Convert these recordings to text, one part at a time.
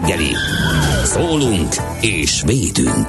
reggeli. Szólunk és védünk.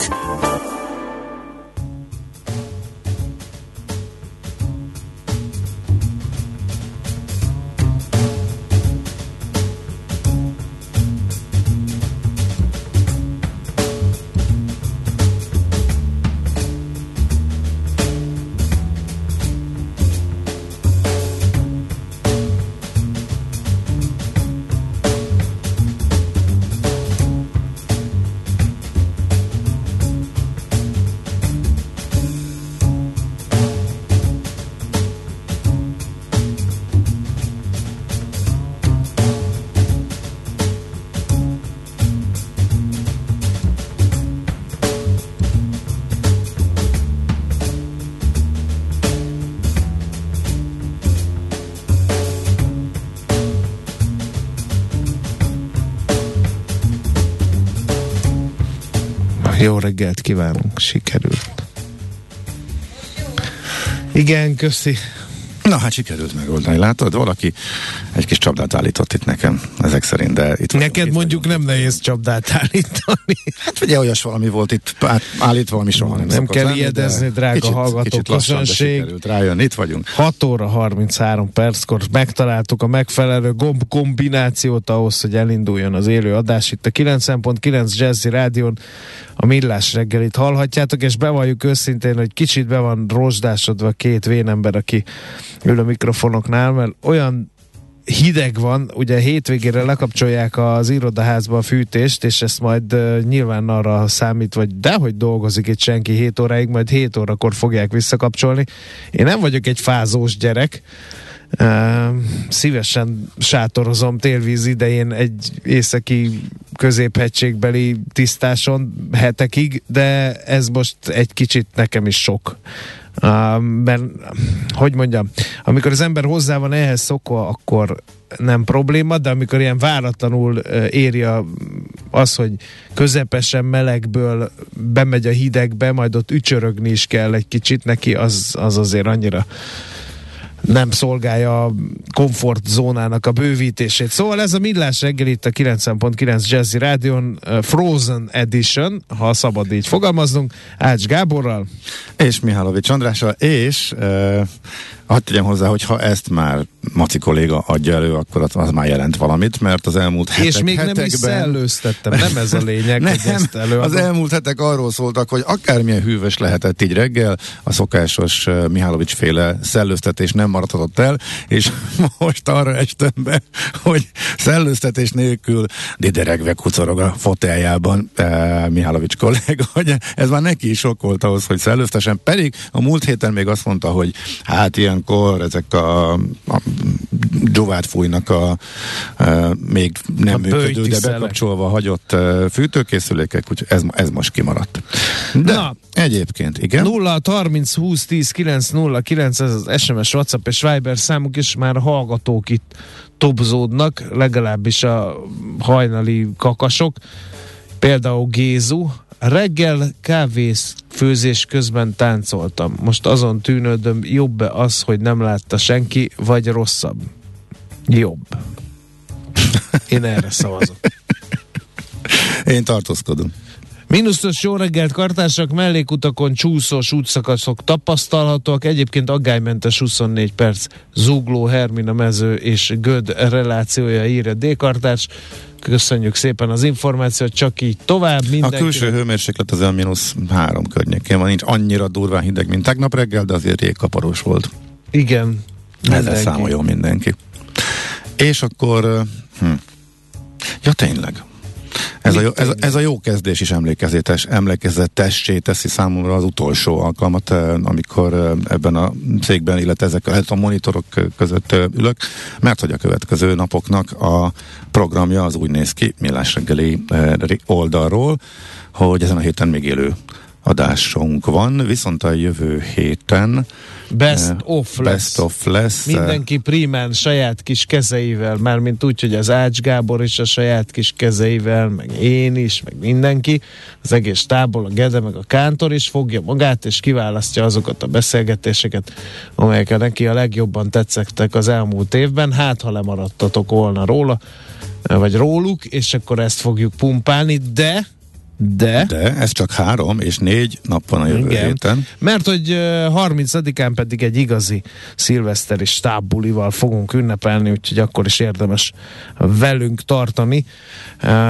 Jó reggelt kívánunk, sikerült. Igen, köszi. Na hát sikerült megoldani, látod? Valaki egy kis csapdát állított itt nekem, ezek szerint, de itt Neked itt mondjuk nem nehéz csapdát állítani. Hát ugye olyas valami volt itt át, állítva, ami soha nem Nem kell lenni, ijedezni, de drága kicsit, hallgató kicsit közönség. rájönni, itt vagyunk. 6 óra 33 perckor megtaláltuk a megfelelő gomb kombinációt ahhoz, hogy elinduljon az élő adás. Itt a 90.9 Jazzy Rádion a Millás reggelit hallhatjátok, és bevalljuk őszintén, hogy kicsit be van rozsdásodva két vénember, aki ül a mikrofonoknál, mert olyan hideg van, ugye hétvégére lekapcsolják az irodaházba a fűtést, és ezt majd uh, nyilván arra számít, vagy dehogy dolgozik itt senki 7 óráig, majd 7 órakor fogják visszakapcsolni. Én nem vagyok egy fázós gyerek, Uh, szívesen sátorozom télvíz idején egy északi középhegységbeli tisztáson hetekig, de ez most egy kicsit nekem is sok. Mert, hogy mondjam, amikor az ember hozzá van ehhez szokva, akkor nem probléma, de amikor ilyen váratlanul éri az, hogy közepesen melegből bemegy a hidegbe, majd ott ücsörögni is kell egy kicsit neki, az, az azért annyira nem szolgálja a komfortzónának a bővítését. Szóval ez a Millás reggel itt a 90.9 Jazzy Rádion uh, Frozen Edition, ha szabad így fogalmaznunk, Ács Gáborral. És Mihálovics Andrással, és uh, hadd tegyem hozzá, hogy ha ezt már Maci kolléga adja elő, akkor az, az már jelent valamit, mert az elmúlt hetek, És még nem is hetekben... szellőztettem, nem ez a lényeg, Nem, hogy ezt előadom. az elmúlt hetek arról szóltak, hogy akármilyen hűvös lehetett így reggel, a szokásos Mihálovics féle szellőztetés nem maradhatott el, és most arra estem be, hogy szellőztetés nélkül dideregve kucorog a foteljában uh, Mihálovics kolléga, hogy ez már neki is sok volt ahhoz, hogy szellőztesen, pedig a múlt héten még azt mondta, hogy hát ilyenkor ezek a, a dzsovát fújnak a, a még nem A működő, de bekapcsolva hagyott fűtőkészülékek, úgyhogy ez, ez most kimaradt. De Na. egyébként, igen. 0 30 20 10 9 0 9 ez az SMS, WhatsApp és Viber számuk, és már hallgatók itt topzódnak, legalábbis a hajnali kakasok. Például Gézu, reggel kávész főzés közben táncoltam. Most azon tűnődöm, jobb-e az, hogy nem látta senki, vagy rosszabb? Jobb. Én erre szavazok. Én tartózkodom. Minuszos jó reggelt, kartársak, mellékutakon csúszós útszakaszok tapasztalhatóak, egyébként aggálymentes 24 perc zugló, Hermina mező és Göd relációja írja D-kartárs. Köszönjük szépen az információt, csak így tovább. A külső hőmérséklet az mínusz három környékén van, nincs annyira durván hideg, mint tegnap reggel, de azért jégkaparós volt. Igen. Ezzel számoljon mindenki. És akkor, hm. ja tényleg, ez a, jó, ez, ez a jó kezdés is emlékezetes, emlékezetessé teszi számomra az utolsó alkalmat, amikor ebben a székben, illetve ezek a monitorok között ülök, mert hogy a következő napoknak a programja az úgy néz ki, millás reggeli oldalról, hogy ezen a héten még élő adásunk van, viszont a jövő héten Best of lesz. Best of lesz. Mindenki primán saját kis kezeivel, mármint úgy, hogy az Ács Gábor is a saját kis kezeivel, meg én is, meg mindenki, az egész tábor, a Gede, meg a Kántor is fogja magát, és kiválasztja azokat a beszélgetéseket, amelyek neki a legjobban tetszettek az elmúlt évben, hát ha lemaradtatok volna róla, vagy róluk, és akkor ezt fogjuk pumpálni, de de... De ez csak három és négy nap van a jövő Igen. héten. Mert hogy 30-án pedig egy igazi szilveszteri stábbulival fogunk ünnepelni, úgyhogy akkor is érdemes velünk tartani,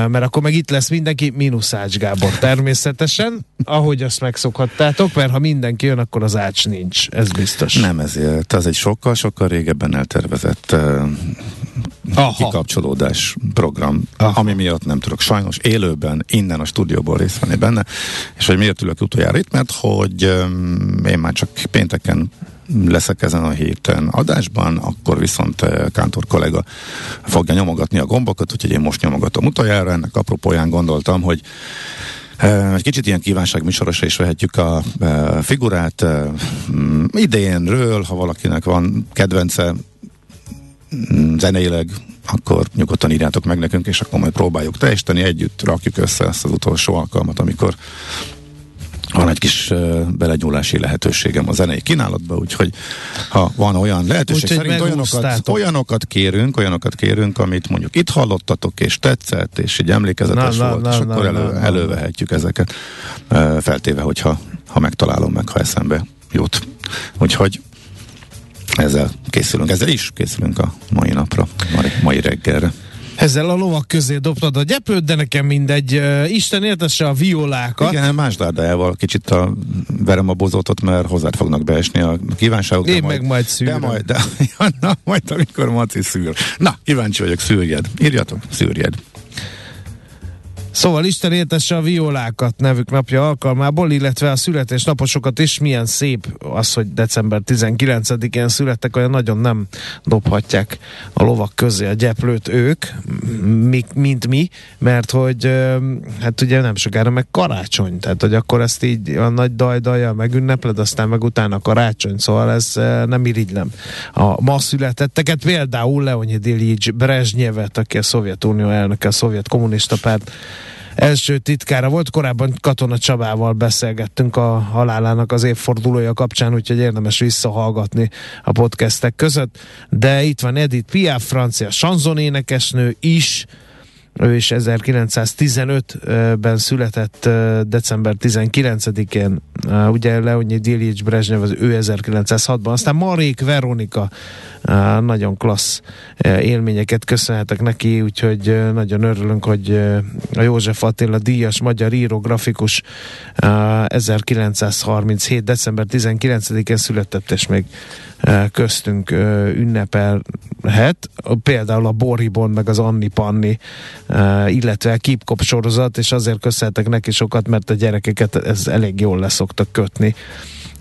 mert akkor meg itt lesz mindenki, mínusz Ács Gábor természetesen, ahogy azt megszokhattátok, mert ha mindenki jön, akkor az Ács nincs, ez biztos. Nem ezért, az egy sokkal-sokkal régebben eltervezett Aha. kikapcsolódás program, Aha. ami miatt nem tudok sajnos élőben innen a stúdióból részt venni benne, és hogy miért ülök utoljára itt, mert hogy um, én már csak pénteken leszek ezen a héten adásban, akkor viszont Kántor kollega fogja nyomogatni a gombokat, úgyhogy én most nyomogatom utoljára, ennek apropóján gondoltam, hogy egy kicsit ilyen kívánságműsorosra is vehetjük a figurát idénről, ha valakinek van kedvence zeneileg, akkor nyugodtan írjátok meg nekünk, és akkor majd próbáljuk teljesíteni, együtt rakjuk össze ezt az utolsó alkalmat, amikor van egy kis uh, belenyúlási lehetőségem a zenei kínálatba, úgyhogy ha van olyan lehetőség, Úgy, szerint olyanokat, olyanokat kérünk, olyanokat kérünk, amit mondjuk itt hallottatok, és tetszett, és így emlékezetes na, volt, na, és na, akkor na, elő, na, elővehetjük ezeket, uh, feltéve, hogyha ha megtalálom meg, ha eszembe jut. Úgyhogy ezzel készülünk, ezzel is készülünk a mai napra, mai, mai reggelre. Ezzel a lovak közé dobtad a gyepőt, de nekem mindegy. Isten értesse a violákat. Igen, más dárdájával kicsit a, verem a bozótot, mert hozzád fognak beesni a kívánságok. Én meg majd szűröm. De majd, de, ja, na, majd amikor Maci szűr. Na, kíváncsi vagyok, szűrjed. Írjatok, szűrjed. Szóval Isten értesse a violákat nevük napja alkalmából, illetve a születésnaposokat is. Milyen szép az, hogy december 19-én születtek, olyan nagyon nem dobhatják a lovak közé a gyeplőt ők, mi, mint mi, mert hogy hát ugye nem sokára meg karácsony, tehát hogy akkor ezt így a nagy dajdaja megünnepled, aztán meg utána karácsony, szóval ez nem irigylem. A ma születetteket például Leonid Ilyich Brezsnyevet, aki a Szovjetunió elnöke, a szovjet kommunista párt első titkára volt. Korábban Katona Csabával beszélgettünk a halálának az évfordulója kapcsán, úgyhogy érdemes visszahallgatni a podcastek között. De itt van Edith Piaf, francia sanzonénekesnő is, ő is 1915-ben született december 19-én, ugye Leonid Ilyich Brezsnyev az ő 1906-ban, aztán Marék Veronika nagyon klassz élményeket köszönhetek neki, úgyhogy nagyon örülünk, hogy a József Attila díjas magyar író, grafikus 1937. december 19-én született, és még köztünk ünnepelhet. Például a Boribon, meg az Anni Panni, illetve a Kipkop sorozat, és azért köszönhetek neki sokat, mert a gyerekeket ez elég jól leszoktak kötni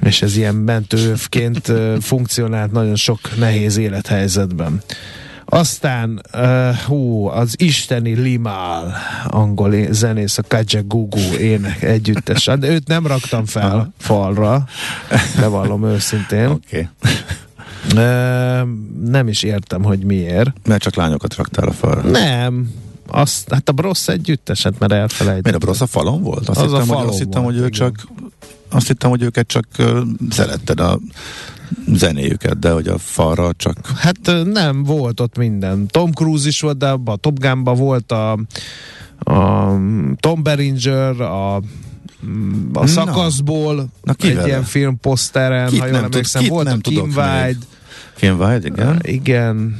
és ez ilyen mentőövként funkcionált nagyon sok nehéz élethelyzetben. Aztán, uh, hú, az isteni Limal, angol zenész, a Kajagugu ének együttes. De őt nem raktam fel falra, bevallom őszintén. Oké. Okay. Uh, nem is értem, hogy miért. Mert csak lányokat raktál a falra. Nem, azt, hát a Brossz együtteset, mert elfelejtettem. Miért a Brossz a falon volt? Azt az hittem, a falon hogy, azt hittem, volt, hogy ők csak azt hittem, hogy őket csak uh, szeretted a zenéjüket, de hogy a falra csak... Hát nem, volt ott minden. Tom Cruise is volt, de a Top Gun-ba volt a a Tom Berenger, a a szakaszból Na, ki egy vele? ilyen filmposzteren, Kit ha jól nem tud- emlékszem, kit volt nem a Kim? Wilde, Kim Wilde, igen. igen,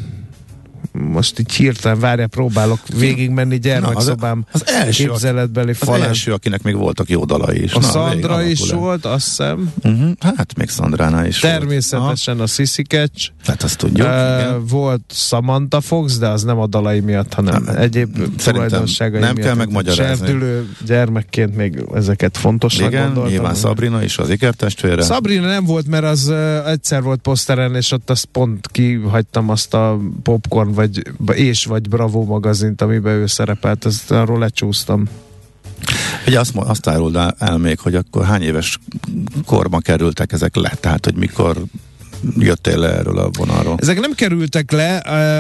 most így hirtelen várja, próbálok végigmenni gyermekszobám az első, képzeletbeli Az falán. első, akinek még voltak jó dalai is. A Na, végig is volt, azt hiszem. Uh-huh. Hát még Szandránál is Természetesen a Sissy Catch. volt. Hát azt tudjuk. Uh, igen. volt Samantha Fox, de az nem a dalai miatt, hanem Nem, egyéb tulajdonságai nem miatt. kell megmagyarázni. Serdülő gyermekként még ezeket fontosnak Igen, gondoltam. nyilván Sabrina is az ikertestvére. Sabrina nem volt, mert az uh, egyszer volt poszteren, és ott azt pont kihagytam azt a Popcorn vagy, és vagy Bravo magazint, amiben ő szerepelt, ezt arról lecsúsztam. Ugye azt, azt áruld el még, hogy akkor hány éves korban kerültek ezek le, tehát hogy mikor jöttél le erről a vonalról. Ezek nem kerültek le,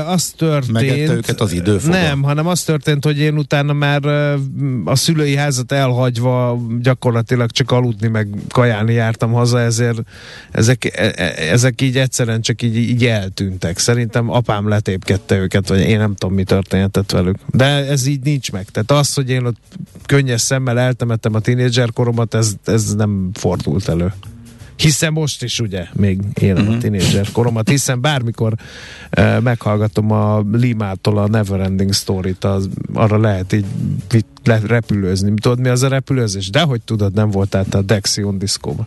az történt... Megette őket az időfoga? Nem, hanem az történt, hogy én utána már a szülői házat elhagyva gyakorlatilag csak aludni, meg kajálni jártam haza, ezért ezek, e- e- ezek így egyszerűen csak így, így eltűntek. Szerintem apám letépkedte őket, vagy én nem tudom, mi történhetett velük. De ez így nincs meg. Tehát az, hogy én ott könnyes szemmel eltemettem a tínédzser koromat, ez, ez nem fordult elő. Hiszen most is ugye még uh-huh. a tínédzser koromat, hiszen bármikor uh, meghallgatom a Limától a Neverending Story-t, az, arra lehet így vit, le, repülőzni. Tudod mi az a repülőzés? De hogy tudod, nem voltál te a Dexion diszkóban.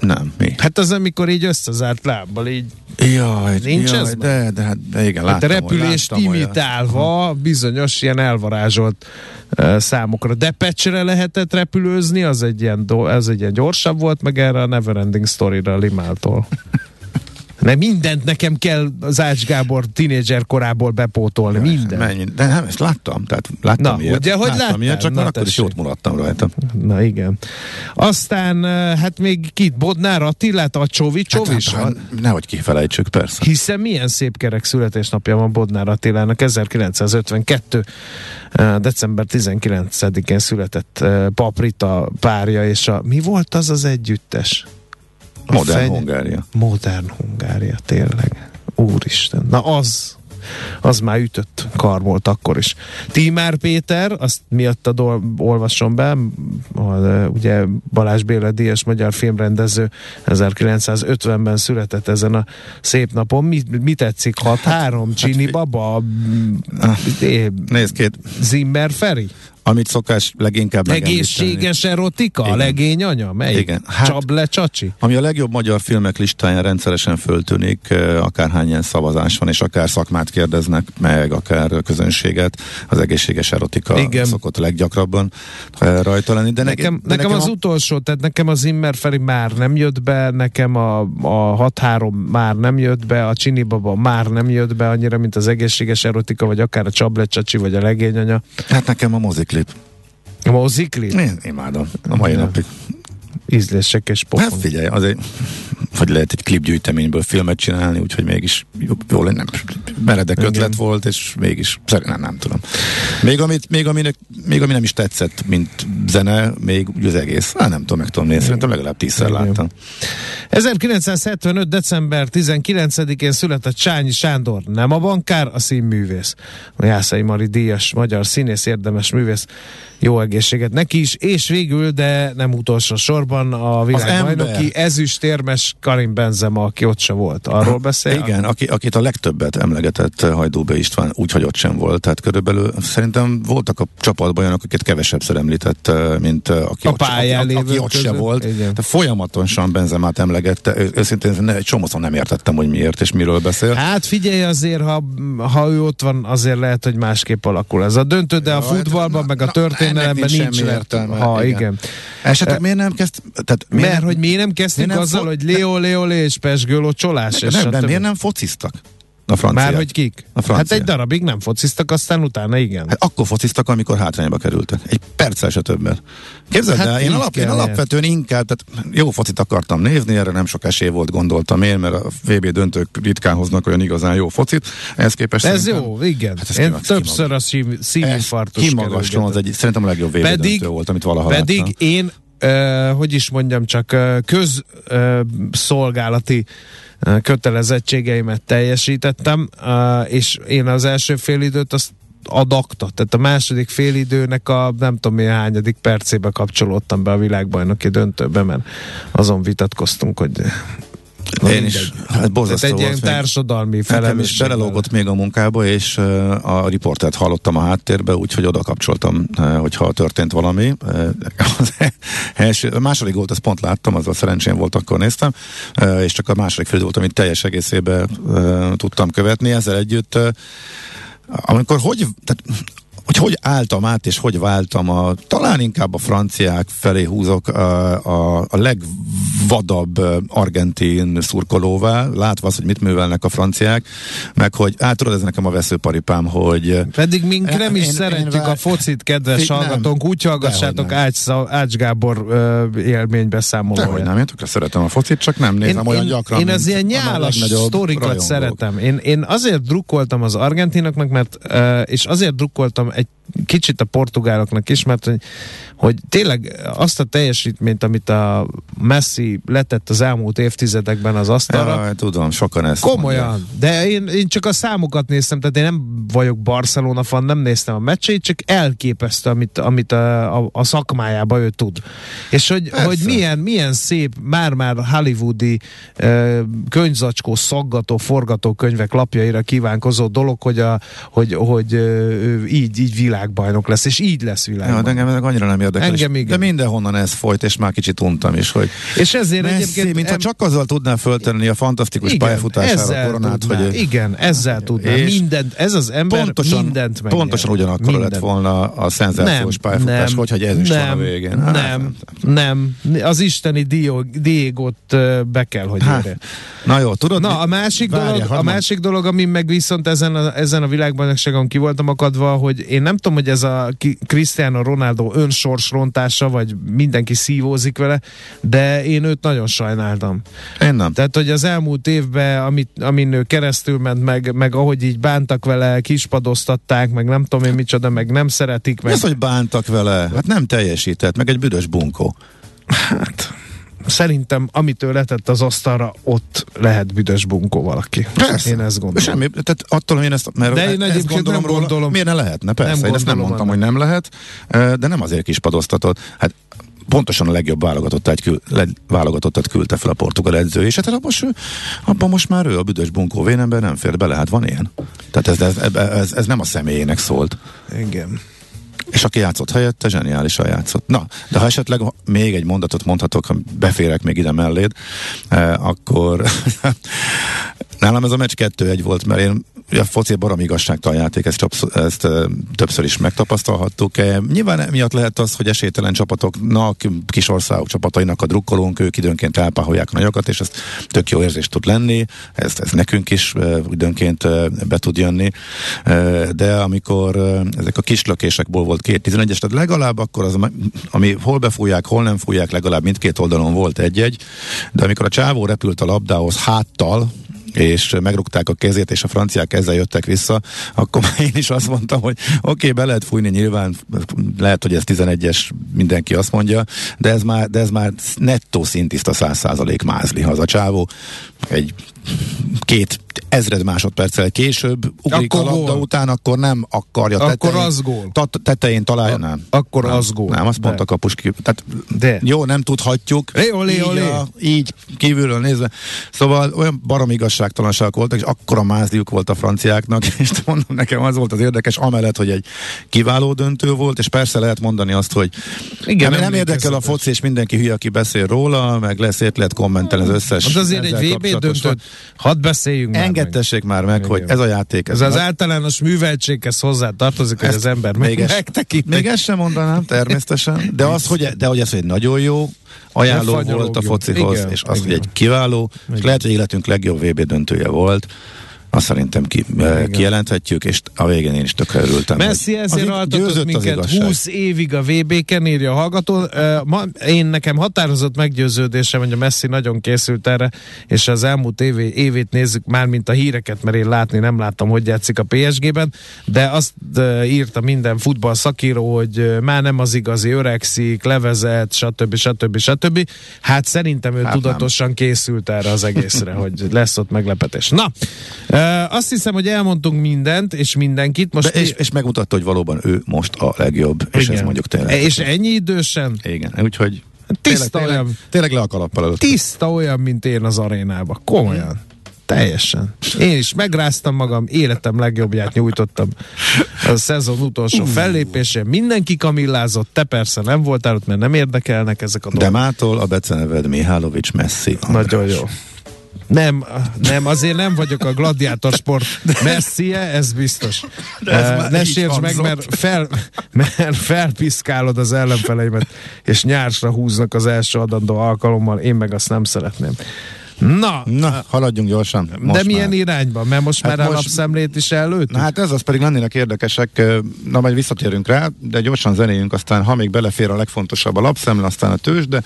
Nem, mi? Hát az, amikor így összezárt lábbal, így Jaj, Nincs jaj ez de, de, hát, de igen, hát a láttam, repülést láttam imitálva bizonyos ilyen elvarázsolt uh, számokra. Depecsre lehetett repülőzni, az egy, ilyen, do, az egy ilyen gyorsabb volt, meg erre a Neverending Story-ra a Limától. Mert mindent nekem kell az Ács Gábor tínédzser korából bepótolni, minden. Mennyi, de nem, ezt láttam, tehát láttam Na, ilyet. ugye, hogy láttam láttál? ilyet, csak Na, már akkor is jót mulattam rajta. Na igen. Aztán, eh, hát még kit? Bodnár Attilát, a Csovi Csovis? Hát, hát, nehogy kifelejtsük, persze. Hiszen milyen szép kerek születésnapja van Bodnár Attilának, 1952. eh, december 19-én született eh, Paprita párja, és a, mi volt az az együttes? Modern feny- Hungária. Modern Hungária, tényleg. Úristen. Na az, az már ütött kar volt akkor is. Tímár Péter, azt miattad ol, olvasom be, a, ugye Balázs Béla Díjas magyar filmrendező 1950-ben született ezen a szép napon. Mi, mi tetszik? 6-3? Csini fi- Baba? Ah, eh, Nézd két, Zimmer Feri? Amit szokás leginkább. Egészséges erotika? Igen. Legény anya? Melyik? Igen. Hát- Csable Csacsi? Ami a legjobb magyar filmek listáján rendszeresen föltűnik, eh, akárhány ilyen szavazás van, és akár szakmát kérdeznek meg, akár közönséget, az egészséges erotika Igen. szokott leggyakrabban eh, rajta lenni. De nekem, de nekem, az a- utolsó, tehát nekem az Zimmer Feri már nem jött be, nekem a, a 6-3 már nem jött be, a Csini Baba már nem jött be annyira, mint az egészséges erotika, vagy akár a Csable Csacsi, vagy a legényanya. Hát nekem a moziklip. A mozikli? Én imádom. A mai Ja. napig. Ízlések és pofon. Hát figyelj, azért, vagy lehet egy klipgyűjteményből filmet csinálni, úgyhogy mégis jól, nem, meredek Igen. ötlet volt, és mégis, szerintem nem, tudom. Még, amit, még, aminek, még ami nem is tetszett, mint zene, még az egész, hát nem tudom, meg tudom nézni, szerintem legalább tízszer Igen. láttam. 1975. december 19-én született Sányi Sándor, nem a bankár, a színművész. A Jászai Mari díjas magyar színész, érdemes művész. Jó egészséget neki is, és végül, de nem utolsó sorban a világbajnoki ezüstérmes Karim Benzema, aki ott se volt. Arról beszél? Igen, aki, akit a legtöbbet emlegetett Hajdúbe István, úgyhogy ott sem volt. Tehát körülbelül szerintem voltak a csapatban olyanok, akiket kevesebbszer említett, eh, mint eh, aki, A ott, pályán aki, aki, ott se volt. Igen. De folyamatosan Benzemát emlegette. Őszintén ne, egy csomószor nem értettem, hogy miért és miről beszél. Hát figyelj azért, ha, ha ő ott van, azért lehet, hogy másképp alakul ez a döntő, de a futballban, na, meg a na, történelemben nincs értelme, Ha, igen. igen. Esetleg miért nem kezd... Tehát miért Mert nem- hogy mi nem kezdtük miért nem azzal, fo- hogy Léo, Léo, Lé és Pesgőló csolás, és nem, stb. miért nem fociztak? A franciák. Már hogy kik? A franciák. Hát egy darabig nem fociztak, aztán utána igen. Hát akkor fociztak, amikor hátrányba kerültek. Egy perccel se többet. Képzeld Hát el, én, alap, én alapvetően inkább, tehát jó focit akartam nézni, erre nem sok esély volt, gondoltam én, mert a VB döntők ritkán hoznak olyan igazán jó focit. Ehhez képest Ez jó, igen. Hát ez Én kimag- többször a szív, Ez szívinfarktus kimagaslóan az egy, szerintem a legjobb VB Pedig- döntő volt, amit valaha Pedig láttam. én, uh, hogy is mondjam, csak uh, közszolgálati uh, kötelezettségeimet teljesítettem, és én az első fél időt azt adakta, tehát a második félidőnek a nem tudom milyen hányadik percébe kapcsolódtam be a világbajnoki döntőbe, mert azon vitatkoztunk, hogy Na, Én is. Hát Tehát egy ilyen társadalmi felelősség. belelógott még a munkába, és uh, a riportert hallottam a háttérbe, úgyhogy oda kapcsoltam, uh, hogyha történt valami. Uh, az első, a második volt, azt pont láttam, az a szerencsém volt, akkor néztem, uh, és csak a második fél volt, amit teljes egészében uh, tudtam követni. Ezzel együtt uh, amikor hogy, tehát hogy hogy álltam át, és hogy váltam a, talán inkább a franciák felé húzok a, a, a legvadabb argentin szurkolóvá, látva azt, hogy mit művelnek a franciák, meg hogy át tudod, ez nekem a veszőparipám, hogy... Pedig mink nem is én, szeretjük én vár... a focit, kedves én, hallgatónk, úgy hallgassátok Ács, Ács Gábor uh, élménybeszámolója. Dehogy nem, én tökre szeretem a focit, csak nem nézem én, olyan én, gyakran. Én az ilyen nyálas sztorikat szeretem. Én, én azért drukkoltam az argentinoknak, mert uh, és azért drukkoltam egy kicsit a portugáloknak is, mert hogy, hogy tényleg azt a teljesítményt, amit a Messi letett az elmúlt évtizedekben az asztalra. Ja, tudom, sokan ezt Komolyan. Mondják. De én, én csak a számokat néztem, tehát én nem vagyok Barcelona fan, nem néztem a meccsét, csak elképesztő, amit, amit a, a, a szakmájába ő tud. És hogy, hogy milyen, milyen szép, már-már hollywoodi uh, könyvzacskó, szaggató, forgatókönyvek lapjaira kívánkozó dolog, hogy, a, hogy, hogy uh, így, így világ világbajnok lesz, és így lesz világbajnok. Ja, de engem annyira nem érdekel. Engem igen. De mindenhonnan ez folyt, és már kicsit untam is, hogy és ezért Messi, egyébként... Mintha em... csak azzal tudná föltenni a fantasztikus igen, pályafutására a koronát, tudná, hogy... Igen, ezzel tudná. Mindent, ez az ember pontosan, mindent megnyer. Pontosan ugyanakkor mindent. lett volna a szenzációs nem, pályafutás, nem, hogy, ez is nem, van a végén. Hát, nem, nem, nem. Az isteni Diégot be kell, hogy hát, érje. Na jó, tudod? Na, a másik, Várja, dolog, a másik dolog, ami meg viszont ezen a, ezen a világbajnokságon ki voltam akadva, hogy én nem tudom, hogy ez a Cristiano Ronaldo önsorsrontása, vagy mindenki szívózik vele, de én őt nagyon sajnáltam. Én nem. Tehát, hogy az elmúlt évben, amit, amin ő keresztül ment, meg, meg ahogy így bántak vele, kispadoztatták, meg nem tudom én micsoda, meg nem szeretik. Meg... Ez, hogy bántak vele, hát nem teljesített, meg egy büdös bunkó. Hát szerintem amitől letett az asztalra, ott lehet büdös bunkó valaki. Persze. Én ezt gondolom. Semmi, tehát attól én ezt, mert de én ezt gondolom, nem gondolom róla, miért ne lehetne? Persze, nem én ezt nem mondtam, hogy nem lehet, de nem azért kis padoztatott. Hát pontosan a legjobb válogatottat, kül, válogatottat küldte fel a portugál edző, és hát most, abban most már ő a büdös bunkó vénemben nem fér bele, hát van ilyen. Tehát ez, ez, ez, ez nem a személyének szólt. Igen. És aki játszott helyette, zseniálisan játszott. Na, de ha esetleg még egy mondatot mondhatok, ha beférek még ide melléd, eh, akkor nálam ez a meccs 2-1 volt, mert én a foci barom igazságtalan játék, ezt, ezt, többször is megtapasztalhattuk. Nyilván miatt lehet az, hogy esélytelen csapatoknak, kis országok csapatainak a drukkolónk, ők időnként elpáholják a nagyokat, és ez tök jó érzés tud lenni, ez, ez nekünk is időnként be tud jönni, de amikor ezek a kis lökésekból volt két 11-es, tehát legalább akkor az, ami hol befújják, hol nem fújják, legalább mindkét oldalon volt egy-egy, de amikor a csávó repült a labdához háttal, és megrúgták a kezét, és a franciák ezzel jöttek vissza, akkor már én is azt mondtam, hogy oké, okay, be lehet fújni, nyilván lehet, hogy ez 11-es, mindenki azt mondja, de ez már, de ez már nettó szintiszta 100% mázli, ha az a csávó egy két ezred másodperccel később ugrik akkor a labda gól. után, akkor nem akarja akkor tetején, az gól. Ta- tetején találja, a, nem. Akkor nem, az gól. Nem, azt mondta kapus ki. Tehát de. Jó, nem tudhatjuk. Lé, olé, így, olé. A, így kívülről nézve. Szóval olyan barom igazságtalanság voltak, és akkora mázdiuk volt a franciáknak, és mondom, nekem az volt az érdekes, amellett, hogy egy kiváló döntő volt, és persze lehet mondani azt, hogy Igen, nem, nem érdekel a foci, és mindenki hülye, aki beszél róla, meg lesz, lehet kommentelni az összes. Az azért egy VB döntőt, hadd beszéljünk már Engedtessék meg. már meg, Igen. hogy ez a játék. Ez, ez az általános műveltséghez hozzá tartozik, hogy az ember még ez, Még ezt sem mondanám, természetesen, de az, hogy, de hogy ez egy nagyon jó ajánló volt a focihoz, és az, hogy egy kiváló, és lehet, hogy életünk legjobb VB döntője volt, azt szerintem ki, Igen. kijelenthetjük, és a végén én is tökre örültem. Messi ezért altatott minket 20 évig a VB-ken, írja a hallgató. Ma, én nekem határozott meggyőződésem, hogy a Messi nagyon készült erre, és az elmúlt évi, évét nézzük már, mint a híreket, mert én látni nem láttam, hogy játszik a PSG-ben, de azt írta minden futball szakíró, hogy már nem az igazi, öregszik, levezet, stb. stb. stb. Hát szerintem ő hát tudatosan nem. készült erre az egészre, hogy lesz ott meglepetés. Na, Uh, azt hiszem, hogy elmondtunk mindent, és mindenkit. Most De és, és megmutatta, hogy valóban ő most a legjobb, és Igen. ez mondjuk tényleg. És ennyi idősen? Igen, úgyhogy Tiszta tényleg, olyan, tényleg, tényleg le a kalappal előtt. tiszta olyan, mint én az arénába. Komolyan. Teljesen. Én is megráztam magam, életem legjobbját nyújtottam a szezon utolsó fellépésén. Mindenki kamillázott, te persze nem voltál ott, mert nem érdekelnek ezek a De dolgok. mától a beceneved Mihálovics Messi. Nagyon jó. Nem, nem, azért nem vagyok a gladiátor sport messie, ez biztos. De ez ne sérts meg, mert, fel, mert felpiszkálod az ellenfeleimet, és nyársra húznak az első adandó alkalommal, én meg azt nem szeretném. Na, Na, haladjunk gyorsan. de Most milyen már. irányba? Mert most Hát már a most- lapszemlét is előtt? Na hát ez az pedig lennének érdekesek, na majd visszatérünk rá, de gyorsan zenéljünk, aztán ha még belefér a legfontosabb a lapszemle, aztán a tőzs, de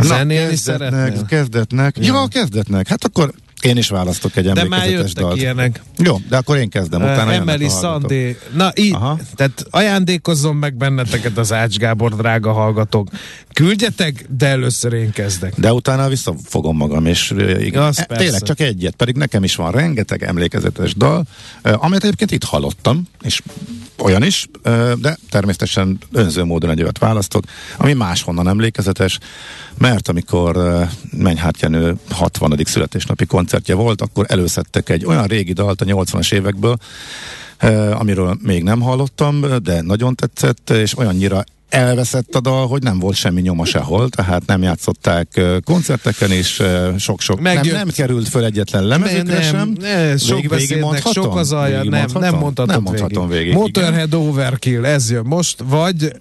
Zenélni kezdetnek, szeretnél? kezdetnek, ja, kezdetnek, hát akkor én is választok egy De már jöttek dalt. ilyenek. Jó, de akkor én kezdem, utána Uh, Emily. Sunday. Na így, Aha. tehát ajándékozzon meg benneteket az Ács Gábor, drága hallgatók. Küldjetek, de először én kezdek. De utána visszafogom magam, és ö, igen, Az e, persze. tényleg csak egyet, pedig nekem is van rengeteg emlékezetes dal, amelyet egyébként itt hallottam, és olyan is, de természetesen önző módon egy olyat választok, ami máshonnan emlékezetes, mert amikor ö, Menyhárt Jenő 60. születésnapi koncertje volt, akkor előszedtek egy olyan régi dalt a 80-as évekből, ö, amiről még nem hallottam, de nagyon tetszett, és olyannyira elveszett a dal, hogy nem volt semmi nyoma sehol, tehát nem játszották ö, koncerteken is, ö, sok-sok, nem, Megjött. nem került föl egyetlen lemezükre sem. ne, sok Végig- végigmondhatom? sok az alja, nem, nem mondhatod Nem mondhatom végig. Motorhead Overkill, ez jön most, vagy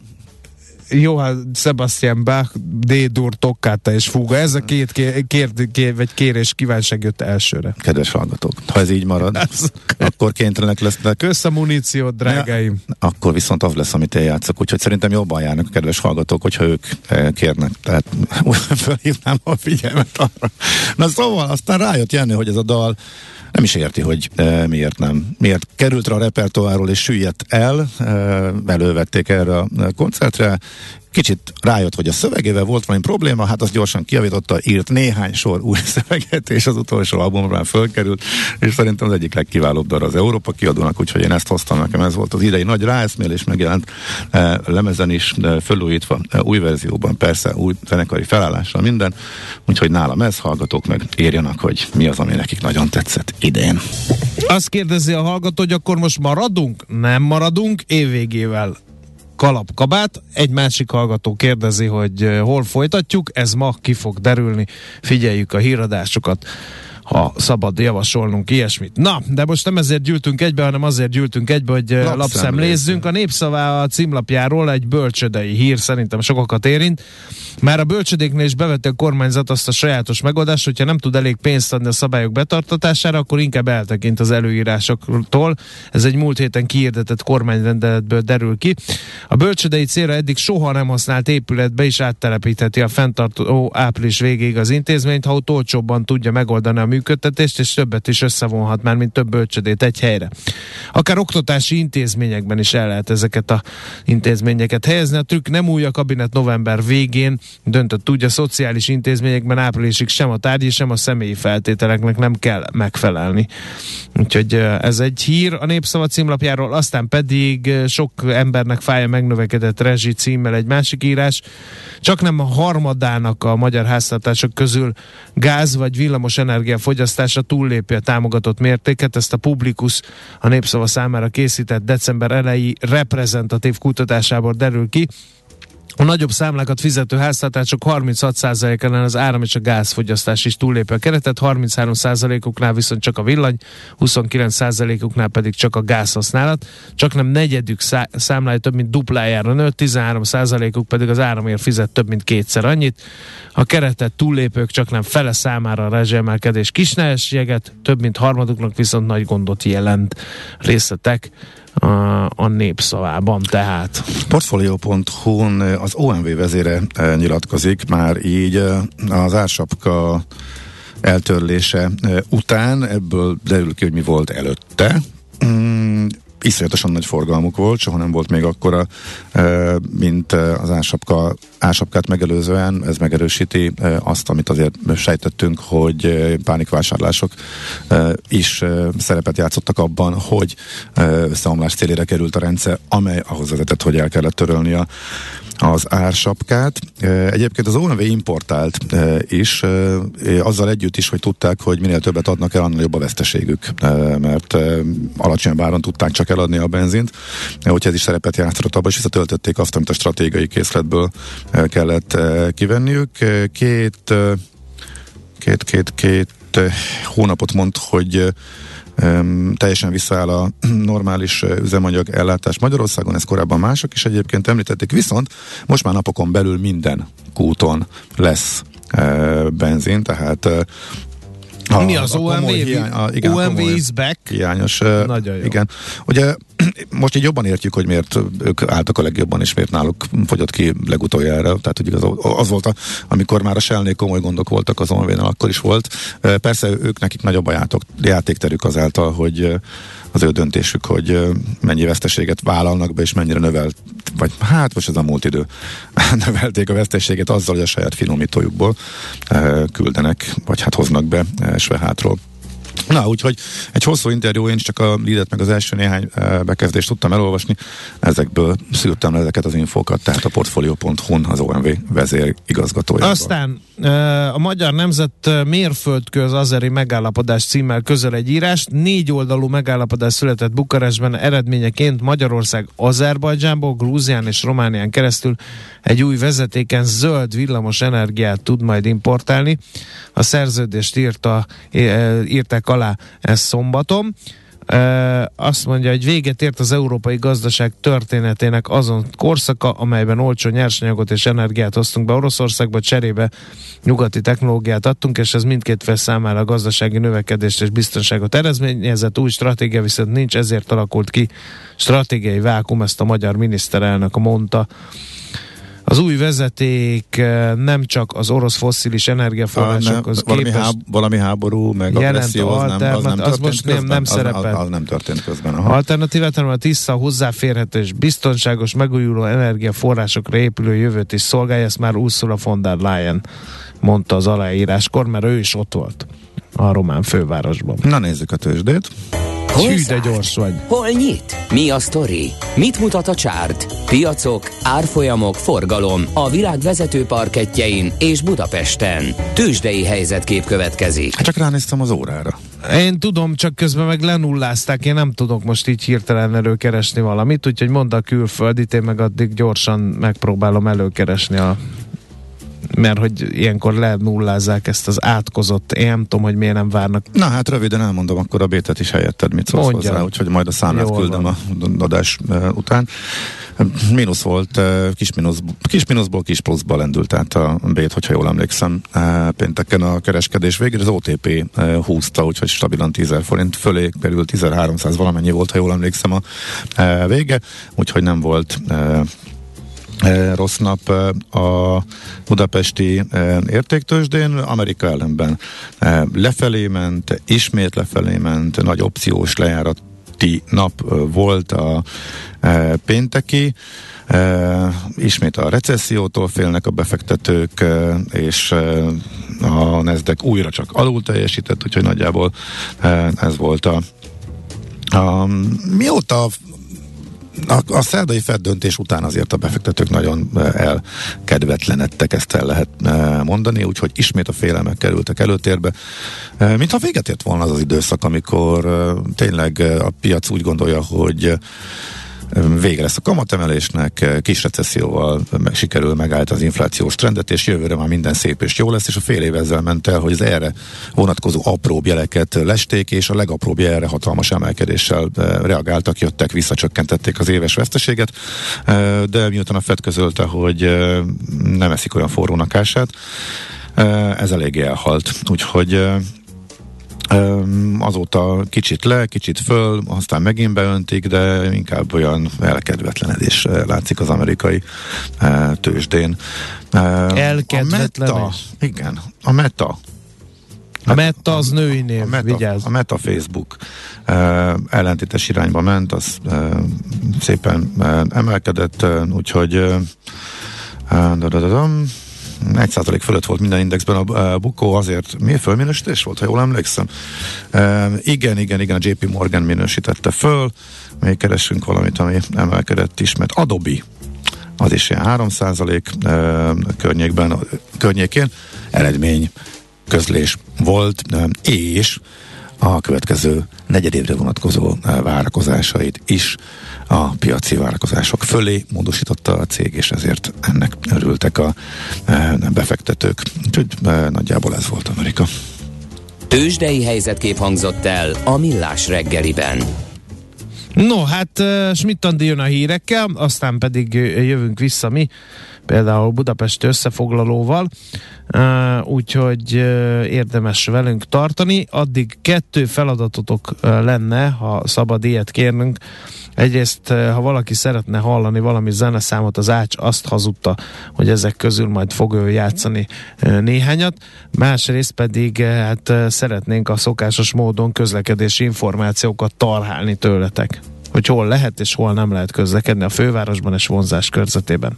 Johann Sebastian Bach, D-dur, Toccata és Fuga. Ez a két kér, kér, kér, vagy kérés kívánság jött elsőre. Kedves hallgatók, ha ez így marad, akkor kénytelenek lesznek Kösz a muníciót, drágáim. akkor viszont az lesz, amit én játszok. Úgyhogy szerintem jobban járnak a kedves hallgatók, hogyha ők eh, kérnek. Tehát felhívnám a figyelmet arra. Na szóval aztán rájött Jenő, hogy ez a dal nem is érti, hogy e, miért nem. Miért került rá a repertoáról és süllyedt el, e, elővették erre a koncertre, kicsit rájött, hogy a szövegével volt valami probléma, hát azt gyorsan kiavította, írt néhány sor új szöveget, és az utolsó albumra fölkerült, és szerintem az egyik legkiválóbb dal az Európa kiadónak, úgyhogy én ezt hoztam nekem, ez volt az idei nagy ráeszmélés, megjelent e, lemezen is, de fölújítva, e, új verzióban, persze, új zenekari felállással minden, úgyhogy nálam ez, hallgatók meg írjanak, hogy mi az, ami nekik nagyon tetszett idén. Azt kérdezi a hallgató, hogy akkor most maradunk? Nem maradunk, évvégével kalap kabát. Egy másik hallgató kérdezi, hogy eh, hol folytatjuk, ez ma ki fog derülni, figyeljük a híradásokat ha szabad javasolnunk ilyesmit. Na, de most nem ezért gyűltünk egybe, hanem azért gyűltünk egybe, hogy lapszemlézzünk. A Népszavá a címlapjáról egy bölcsödei hír szerintem sokakat érint. Már a bölcsödéknél is bevette a kormányzat azt a sajátos megoldást, hogyha nem tud elég pénzt adni a szabályok betartatására, akkor inkább eltekint az előírásoktól. Ez egy múlt héten kiirdetett kormányrendeletből derül ki. A bölcsödei célra eddig soha nem használt épületbe is áttelepítheti a fenntartó április végéig az intézményt, ha ott olcsóbban tudja megoldani a működtetést, és többet is összevonhat már, mint több bölcsödét egy helyre. Akár oktatási intézményekben is el lehet ezeket a intézményeket helyezni. A trükk nem új, a kabinet november végén döntött úgy, a szociális intézményekben áprilisig sem a tárgyi, sem a személyi feltételeknek nem kell megfelelni. Úgyhogy ez egy hír a Népszava címlapjáról, aztán pedig sok embernek fája megnövekedett rezsi címmel egy másik írás. Csak nem a harmadának a magyar háztartások közül gáz vagy villamos energia fogyasztása túllépi a támogatott mértéket. Ezt a Publikus a Népszava számára készített december elejé reprezentatív kutatásából derül ki. A nagyobb számlákat fizető háztartások 36% ellen az áram és a gázfogyasztás is túllépi a keretet, 33%-uknál viszont csak a villany, 29%-uknál pedig csak a gázhasználat. Csak nem negyedük szá- számlája több mint duplájára nőtt, 13%-uk pedig az áramért fizet több mint kétszer annyit. A keretet túllépők csak nem fele számára a rezsemelkedés kisnejességet, több mint harmaduknak viszont nagy gondot jelent részletek a, népszavában tehát. Portfolio.hu-n az OMV vezére nyilatkozik, már így az ársapka eltörlése után, ebből derül ki, hogy mi volt előtte. Iszonyatosan nagy forgalmuk volt, soha nem volt még akkora, mint az ásapka, ásapkát megelőzően, ez megerősíti azt, amit azért sejtettünk, hogy pánikvásárlások is szerepet játszottak abban, hogy összeomlás célére került a rendszer, amely ahhoz vezetett, hogy el kellett törölni a az ársapkát. Egyébként az OMV importált is, azzal együtt is, hogy tudták, hogy minél többet adnak el, annál jobb a veszteségük, mert alacsony áron tudták csak eladni a benzint, hogy ez is szerepet játszott abban, és visszatöltötték azt, amit a stratégiai készletből kellett kivenniük. Két két, két, két hónapot mond, hogy teljesen visszaáll a normális üzemanyag ellátás Magyarországon, ez korábban mások is egyébként említették, viszont most már napokon belül minden kúton lesz benzin, tehát a, Mi az OMV? Hiány, a, igen, OMV is back? Hiányos. Nagyon jó. Igen. Ugye most így jobban értjük, hogy miért ők álltak a legjobban, és miért náluk fogyott ki legutoljára. Tehát ugye az, az volt, a, amikor már a shell komoly gondok voltak az omv akkor is volt. Persze ők nekik nagyobb a játok, játékterük azáltal, hogy az ő döntésük, hogy mennyi veszteséget vállalnak be, és mennyire növelt, vagy hát most ez a múlt idő, növelték a veszteséget azzal, hogy a saját finomítójukból küldenek, vagy hát hoznak be Svehátról Na, úgyhogy egy hosszú interjú, én csak a lidet meg az első néhány bekezdést tudtam elolvasni, ezekből szültem le ezeket az infókat, tehát a portfolio.hu az OMV vezér igazgatója. Aztán a Magyar Nemzet mérföldkő az azeri megállapodás címmel közel egy írás. Négy oldalú megállapodás született Bukarestben eredményeként Magyarország Azerbajdzsánból, Grúzián és Románián keresztül egy új vezetéken zöld villamos energiát tud majd importálni. A szerződést írta, írták alá ez szombaton. Azt mondja, hogy véget ért az európai gazdaság történetének azon korszaka, amelyben olcsó nyersanyagot és energiát hoztunk be Oroszországba, cserébe nyugati technológiát adtunk, és ez mindkét fel számára a gazdasági növekedést és biztonságot eredményezett. Új stratégia viszont nincs, ezért alakult ki stratégiai vákum, ezt a magyar miniszterelnök mondta az új vezeték eh, nem csak az orosz fosszilis energiaforrásokhoz valami, képest háb, valami háború, meg agresszió, az nem, az nem az most nem, nem szerepel. Az, az, nem történt közben. Aha. Alternatívát, hanem a tiszta, hozzáférhető és biztonságos megújuló energiaforrásokra épülő jövőt is szolgálja, ezt már Ursula von der Leyen mondta az aláíráskor, mert ő is ott volt a román fővárosban. Na nézzük a tőzsdét. Hol Hű, de gyors vagy. Hol nyit? Mi a sztori? Mit mutat a csárt? Piacok, árfolyamok, forgalom a világ vezető parketjein és Budapesten. Tősdei helyzetkép következik. Hát csak ránéztem az órára. Én tudom, csak közben meg lenullázták, én nem tudok most így hirtelen előkeresni valamit, úgyhogy mondd a külföldit, én meg addig gyorsan megpróbálom előkeresni a mert hogy ilyenkor lenullázzák ezt az átkozott, én nem tudom, hogy miért nem várnak. Na hát röviden elmondom akkor a bétet is helyetted, mit szólsz Mondja. hozzá, úgyhogy majd a számát Jól küldöm van. a adás után. Mínusz volt, kis, mínusz, kis mínuszból kis pluszba lendült át a bét, hogyha jól emlékszem, pénteken a kereskedés végére az OTP húzta, úgyhogy stabilan 10 forint fölé került, 1300 valamennyi volt, ha jól emlékszem a vége, úgyhogy nem volt rossz nap e, a budapesti e, értéktősdén, Amerika ellenben lefelé ment, ismét lefelé ment, nagy opciós lejárati nap volt a pénteki. ismét a recessziótól félnek a befektetők, és a Nasdaq újra csak alul teljesített, úgyhogy nagyjából ez volt a a, mióta a, a szerdai Fed döntés után azért a befektetők nagyon elkedvetlenedtek, ezt el lehet mondani, úgyhogy ismét a félelmek kerültek előtérbe. Mintha véget ért volna az az időszak, amikor tényleg a piac úgy gondolja, hogy vége lesz a kamatemelésnek, kis recesszióval meg, sikerül megállítani az inflációs trendet, és jövőre már minden szép és jó lesz, és a fél év ezzel ment el, hogy az erre vonatkozó apró jeleket lesték, és a legapróbb erre hatalmas emelkedéssel reagáltak, jöttek, visszacsökkentették az éves veszteséget, de miután a FED közölte, hogy nem eszik olyan forrónak ását, ez eléggé elhalt. Úgyhogy Azóta kicsit le, kicsit föl, aztán megint beöntik, de inkább olyan elkedvetlenedés eh, látszik az amerikai eh, tőzsdén. Elkedvetlenedés? A igen, a meta a Meta az női név, a meta, vigyázz. A Meta Facebook uh, ellentétes irányba ment, az szépen uh, emelkedett, úgyhogy da, da, da, da, 1% fölött volt minden indexben a Bukó, azért mi a fölminősítés volt, ha jól emlékszem. Igen, igen, igen, a JP Morgan minősítette föl, még keresünk valamit, ami emelkedett is, mert Adobe az is ilyen 3 százalék környékben, környékén eredmény közlés volt, és a következő negyedévre vonatkozó várakozásait is a piaci várakozások fölé módosította a cég, és ezért ennek örültek a befektetők. Úgyhogy nagyjából ez volt Amerika. Tőzsdei helyzetkép hangzott el a Millás reggeliben. No, hát Schmidt jön a hírekkel, aztán pedig jövünk vissza mi, például Budapest összefoglalóval, úgyhogy érdemes velünk tartani. Addig kettő feladatotok lenne, ha szabad ilyet kérnünk. Egyrészt, ha valaki szeretne hallani valami zeneszámot, az Ács azt hazudta, hogy ezek közül majd fog ő játszani néhányat. Másrészt pedig hát szeretnénk a szokásos módon közlekedési információkat tarhálni tőletek hogy hol lehet és hol nem lehet közlekedni a fővárosban és vonzás körzetében.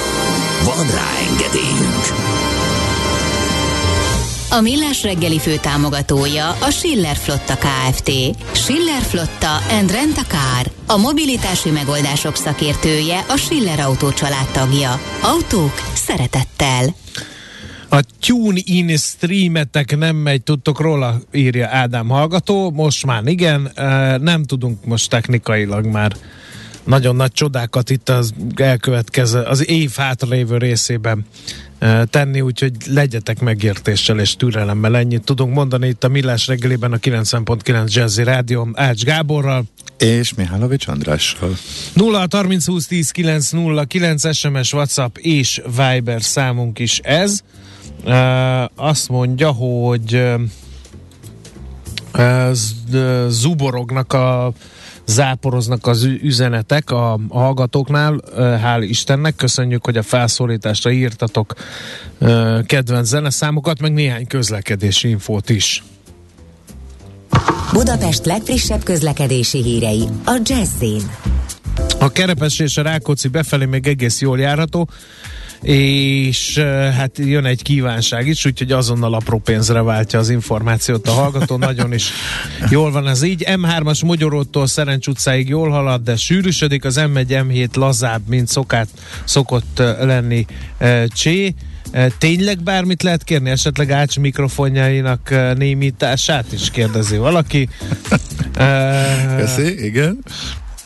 Van rá engedélyünk! A Millás reggeli fő támogatója a Schiller Flotta KFT. Schiller Flotta and Rent a Car. A mobilitási megoldások szakértője a Schiller Autó tagja. Autók szeretettel. A tune-in streametek nem megy, tudtok róla, írja Ádám hallgató. Most már igen, nem tudunk most technikailag már nagyon nagy csodákat itt az elkövetkező, az év hátralévő részében tenni, úgyhogy legyetek megértéssel és türelemmel. Ennyit tudunk mondani itt a Millás reggeliben a 90.9 Jazzy Rádió Ács Gáborral. És Mihálovics Andrással. 0 30 20 10 9 0 9 SMS, WhatsApp és Viber számunk is ez. Uh, azt mondja, hogy uh, zuborognak a záporoznak az üzenetek a, hallgatóknál. Hál' Istennek, köszönjük, hogy a felszólításra írtatok kedvenc zeneszámokat, meg néhány közlekedési infót is. Budapest legfrissebb közlekedési hírei a Jazzin. A Kerepes és a Rákóczi befelé még egész jól járható és hát jön egy kívánság is, úgyhogy azonnal apró pénzre váltja az információt a hallgató, nagyon is jól van ez így. M3-as Mogyorótól Szerencs utcáig jól halad, de sűrűsödik, az M1 M7 lazább, mint szokát, szokott lenni Csé. Tényleg bármit lehet kérni? Esetleg Ács mikrofonjainak némítását is kérdezi valaki. Köszi, igen.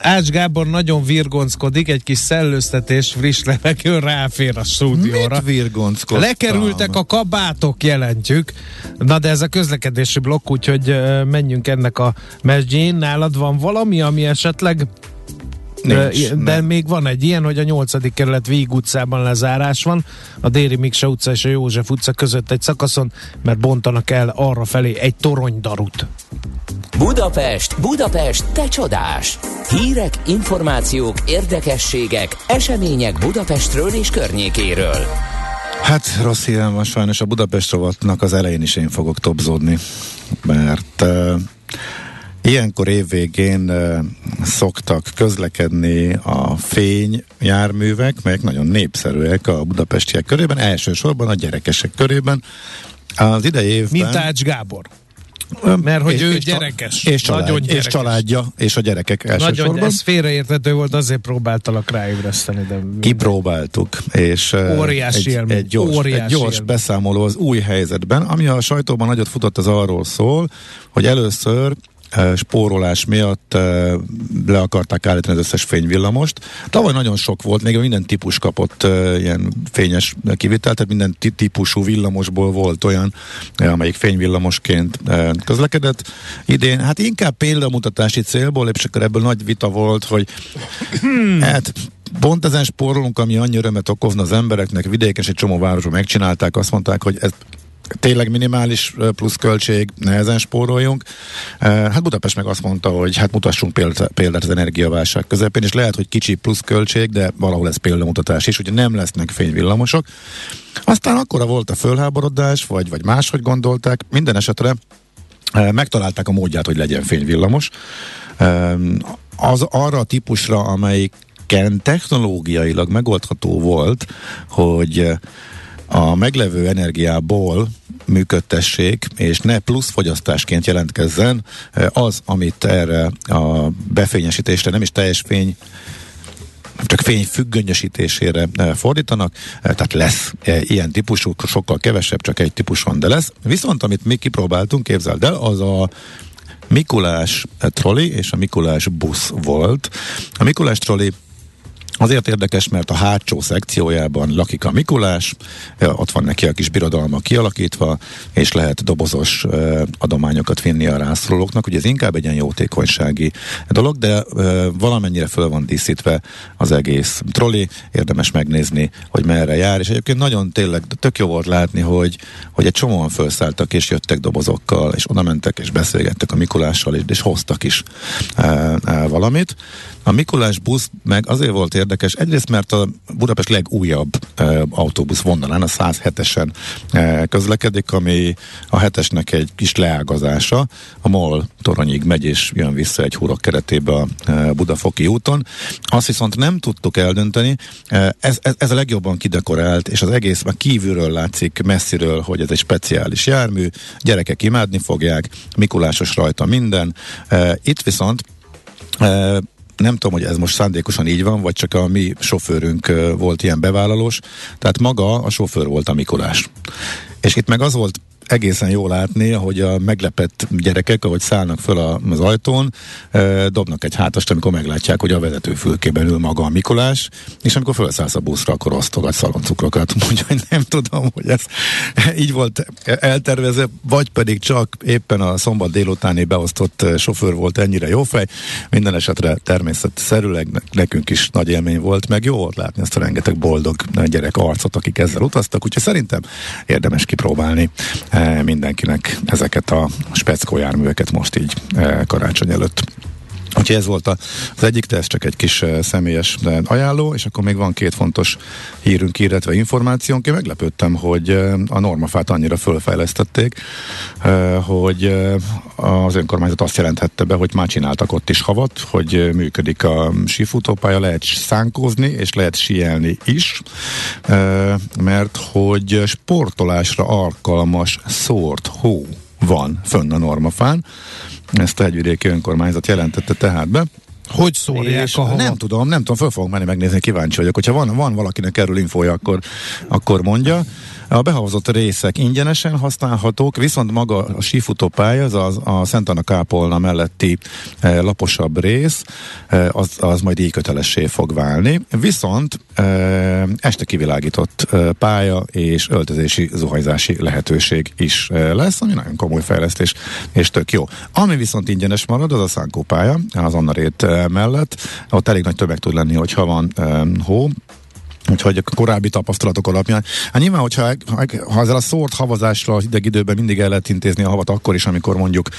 Ács Gábor nagyon virgonckodik, egy kis szellőztetés friss levegő ráfér a stúdióra. Mit virgonckodtam? Lekerültek a kabátok, jelentjük. Na de ez a közlekedési blokk, úgyhogy menjünk ennek a mesdjén. Nálad van valami, ami esetleg Nincs, de nem. még van egy ilyen, hogy a 8. kerület Víg utcában lezárás van, a Déri Miksa utca és a József utca között egy szakaszon, mert bontanak el arra felé egy toronydarut. Budapest, Budapest, te csodás! Hírek, információk, érdekességek, események Budapestről és környékéről. Hát rossz hírem van sajnos a Budapest rovatnak az elején is én fogok topzódni, mert uh, Ilyenkor évvégén szoktak közlekedni a fény járművek, melyek nagyon népszerűek a budapestiek körében, elsősorban a gyerekesek körében. Az idei évben... Mint Ács Gábor. Mert hogy és, ő és gyerekes. És, család, nagyon gyerekes. és családja, és a gyerekek elsősorban. Nagyon, ez félreértető volt, azért próbáltalak ráébreszteni. De Kipróbáltuk, és óriási egy, egy gyors, óriási egy gyors beszámoló az új helyzetben, ami a sajtóban nagyot futott, az arról szól, hogy először spórolás miatt le akarták állítani az összes fényvillamost. Tavaly nagyon sok volt, még minden típus kapott ilyen fényes kivitelt, tehát minden típusú villamosból volt olyan, amelyik fényvillamosként közlekedett. Idén, hát inkább példamutatási célból, és akkor ebből nagy vita volt, hogy hát pont ezen spórolunk, ami annyi örömet okozna az embereknek, vidéken és egy csomó városban megcsinálták, azt mondták, hogy ez tényleg minimális pluszköltség, nehezen spóroljunk. Hát Budapest meg azt mondta, hogy hát mutassunk példát, példát az energiaválság közepén, és lehet, hogy kicsi pluszköltség, de valahol ez példamutatás is, hogy nem lesznek fényvillamosok. Aztán akkora volt a fölháborodás, vagy, vagy máshogy gondolták, minden esetre megtalálták a módját, hogy legyen fényvillamos. Az arra a típusra, amelyiken technológiailag megoldható volt, hogy a meglevő energiából működtessék, és ne plusz fogyasztásként jelentkezzen az, amit erre a befényesítésre, nem is teljes fény csak fény függönyösítésére fordítanak, tehát lesz ilyen típusú, sokkal kevesebb, csak egy típus van, de lesz. Viszont amit mi kipróbáltunk, képzeld el, az a Mikulás troli és a Mikulás busz volt. A Mikulás troli Azért érdekes, mert a hátsó szekciójában lakik a Mikulás, ott van neki a kis birodalma kialakítva, és lehet dobozos adományokat vinni a rászorulóknak. Ugye ez inkább egy ilyen jótékonysági dolog, de valamennyire föl van díszítve az egész troli, érdemes megnézni, hogy merre jár, és egyébként nagyon tényleg tök jó volt látni, hogy, hogy egy csomóan felszálltak és jöttek dobozokkal, és oda mentek és beszélgettek a Mikulással, és, és hoztak is valamit. A Mikulás busz meg azért volt érdekes, egyrészt mert a Budapest legújabb e, autóbusz vonalán, a 107-esen e, közlekedik, ami a hetesnek egy kis leágazása. A MOL toronyig megy és jön vissza egy hurok keretébe a e, Budafoki úton. Azt viszont nem tudtuk eldönteni, e, ez, ez, ez a legjobban kidekorált, és az egész már kívülről látszik messziről, hogy ez egy speciális jármű, gyerekek imádni fogják, Mikulásos rajta minden. E, itt viszont e, nem tudom, hogy ez most szándékosan így van, vagy csak a mi sofőrünk volt ilyen bevállalós, tehát maga a sofőr volt a Mikulás. És itt meg az volt egészen jól látni, hogy a meglepett gyerekek, ahogy szállnak föl az ajtón, dobnak egy hátast, amikor meglátják, hogy a vezetőfülkében ül maga a Mikulás, és amikor felszállsz a buszra, akkor osztogat szaloncukrokat. Úgyhogy nem tudom, hogy ez így volt eltervezve, vagy pedig csak éppen a szombat délutáni beosztott sofőr volt ennyire jó fej. Minden esetre természetszerűleg nekünk is nagy élmény volt, meg jó volt látni ezt a rengeteg boldog gyerek arcot, akik ezzel utaztak, úgyhogy szerintem érdemes kipróbálni mindenkinek ezeket a speckó járműveket most így e, karácsony előtt. Úgyhogy ez volt az egyik, de ez csak egy kis uh, személyes ajánló, és akkor még van két fontos hírünk, illetve információnk. Én meglepődtem, hogy uh, a normafát annyira fölfejlesztették, uh, hogy az önkormányzat azt jelenthette be, hogy már csináltak ott is havat, hogy működik a sífutópálya, lehet szánkózni, és lehet síelni is, mert hogy sportolásra alkalmas szórt hó van fönn a normafán, ezt a hegyvidéki önkormányzat jelentette tehát be. Hogy szórják a havat? Nem tudom, nem tudom, föl fogok menni megnézni, kíváncsi vagyok. Hogyha van, van valakinek erről infója, akkor, akkor mondja. A behavazott részek ingyenesen használhatók, viszont maga a sífutópálya, az a, a Szent Anna Kápolna melletti e, laposabb rész, e, az, az majd így kötelessé fog válni. Viszont e, este kivilágított e, pálya és öltözési, zuhanyzási lehetőség is e, lesz, ami nagyon komoly fejlesztés, és tök jó. Ami viszont ingyenes marad, az a Szánkó pálya, az Annarét e, mellett. Ott elég nagy tömeg tud lenni, hogyha van e, hó, Úgyhogy a korábbi tapasztalatok alapján. Hát nyilván, hogyha ha ezzel a szórt havazásra az ideg időben mindig el lehet intézni a havat, akkor is, amikor mondjuk